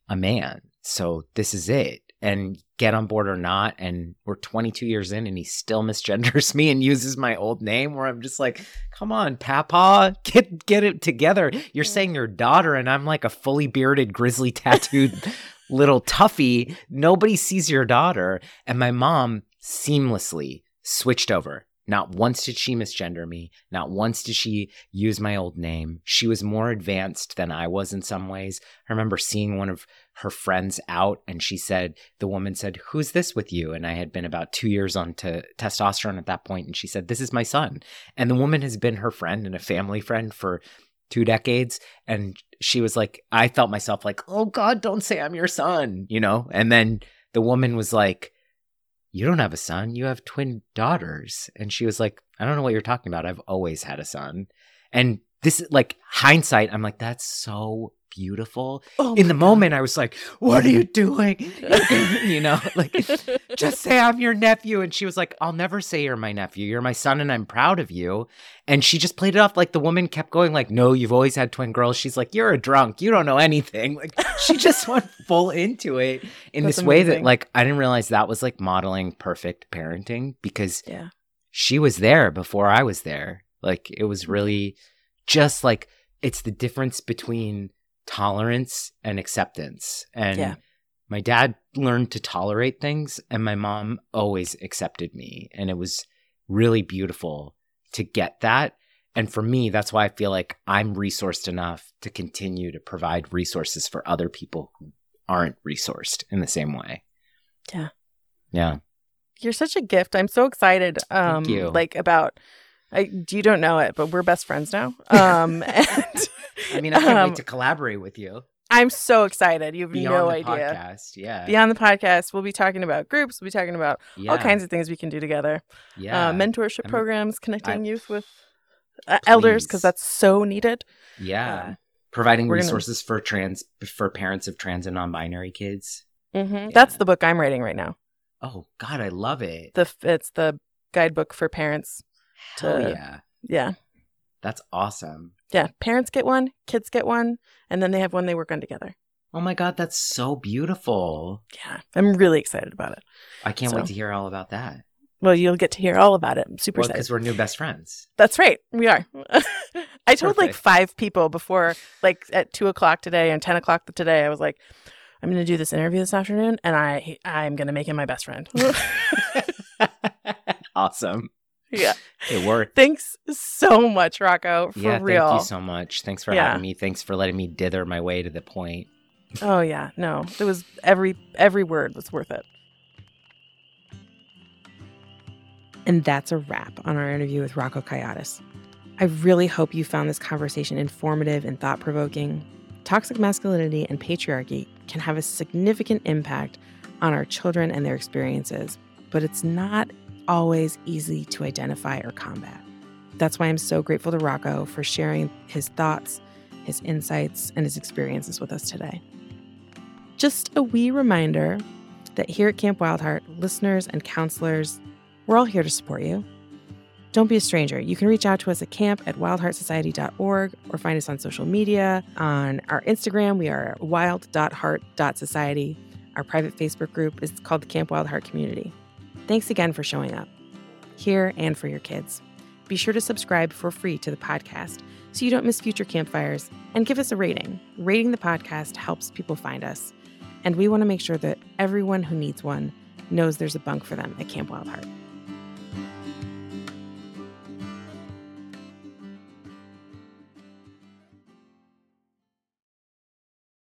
A: a man. So this is it. And get on board or not. And we're 22 years in and he still misgenders me and uses my old name where I'm just like, come on, Papa, get get it together. You're saying your daughter, and I'm like a fully bearded, grizzly tattooed little toughie. Nobody sees your daughter. And my mom seamlessly switched over. Not once did she misgender me. Not once did she use my old name. She was more advanced than I was in some ways. I remember seeing one of her friends out and she said, the woman said, Who's this with you? And I had been about two years on to testosterone at that point, And she said, This is my son. And the woman has been her friend and a family friend for two decades. And she was like, I felt myself like, Oh God, don't say I'm your son, you know? And then the woman was like, you don't have a son you have twin daughters. And she was like i don't know what you're talking about i've always had a son. And this is like hindsight i'm like that's so beautiful.
B: Oh
A: In the
B: my
A: moment, I was like, What are you doing? you know, like, just say I'm your nephew. And she was like, I'll never say you're my nephew. You're my son and I'm proud of you. And she just played it off like the woman kept going, like, No, you've always had twin girls. She's like, You're a drunk. You don't know anything. Like, she just went full into it in
B: That's
A: this way that, like, I didn't realize that was like modeling perfect parenting because
B: yeah.
A: she was there before I was there. Like it was really just like it's the difference between tolerance and acceptance. And
B: Yeah.
A: my dad learned to tolerate things and my mom always accepted me. And it was really beautiful to get that. And for me, that's why I feel like I'm resourced enough to continue to provide resources for other people who aren't resourced in the same way.
B: Yeah.
A: Yeah.
B: You're such a gift. I'm so excited. Um,
A: you.
B: like about. I you don't know it, but we're best friends now. Um, and
A: I mean, I can't
B: um,
A: wait to collaborate with you.
B: I'm so excited. You have
A: beyond
B: no
A: the
B: idea.
A: podcast. Yeah.
B: Beyond the podcast, we'll be talking about groups. We'll be talking about
A: yeah.
B: all kinds of things we can do together.
A: Yeah.
B: Uh, mentorship
A: I'm-
B: programs, connecting
A: I-
B: youth with uh, elders, because that's so needed.
A: yeah.
B: uh,
A: Providing
B: we're gonna-
A: resources for trans for parents of trans and non-binary kids.
B: hmm That's the book I'm writing right now.
A: Oh God, I love it.
B: The it's the guidebook for parents.
A: Hell
B: to-
A: yeah.
B: Yeah,
A: That's awesome.
B: yeah. Parents get one, kids get one, and then they have one they work on together.
A: Oh my God, that's so beautiful.
B: Yeah, I'm really excited about it.
A: I can't
B: So-
A: wait to hear all about that.
B: Well, you'll get to hear all about it. I'm super
A: Well,
B: excited.
A: because we're new best friends.
B: That's right. We are. I told like five people before, like at two o'clock today and ten o'clock today. I was like, I'm going to do this interview this afternoon, and I I'm going to make him my best friend.
A: awesome.
B: Yeah.
A: It worked.
B: Thanks so much, Rocco. For
A: yeah,
B: real.
A: thank you so much. Thanks for
B: Yeah.
A: having me. Thanks for letting me dither my way to the point.
B: oh yeah. No, it was every every word was worth it. And that's a wrap on our interview with Rocco Kayiatos. I really hope you found this conversation informative and thought provoking. Toxic masculinity and patriarchy can have a significant impact on our children and their experiences, but it's not always easy to identify or combat. That's why I'm so grateful to Rocco for sharing his thoughts, his insights, and his experiences with us today. Just a wee reminder that here at Camp Wildheart, listeners and counselors, we're all here to support you. Don't be a stranger. You can reach out to us at camp at wildheartsociety.org or find us on social media. On our Instagram, we are wild.heart.society. Our private Facebook group is called the Camp Wild Heart Community. Thanks again for showing up, here and for your kids. Be sure to subscribe for free to the podcast so you don't miss future campfires and give us a rating. Rating the podcast helps people find us, and we want to make sure that everyone who needs one knows there's a bunk for them at Camp Wild Heart.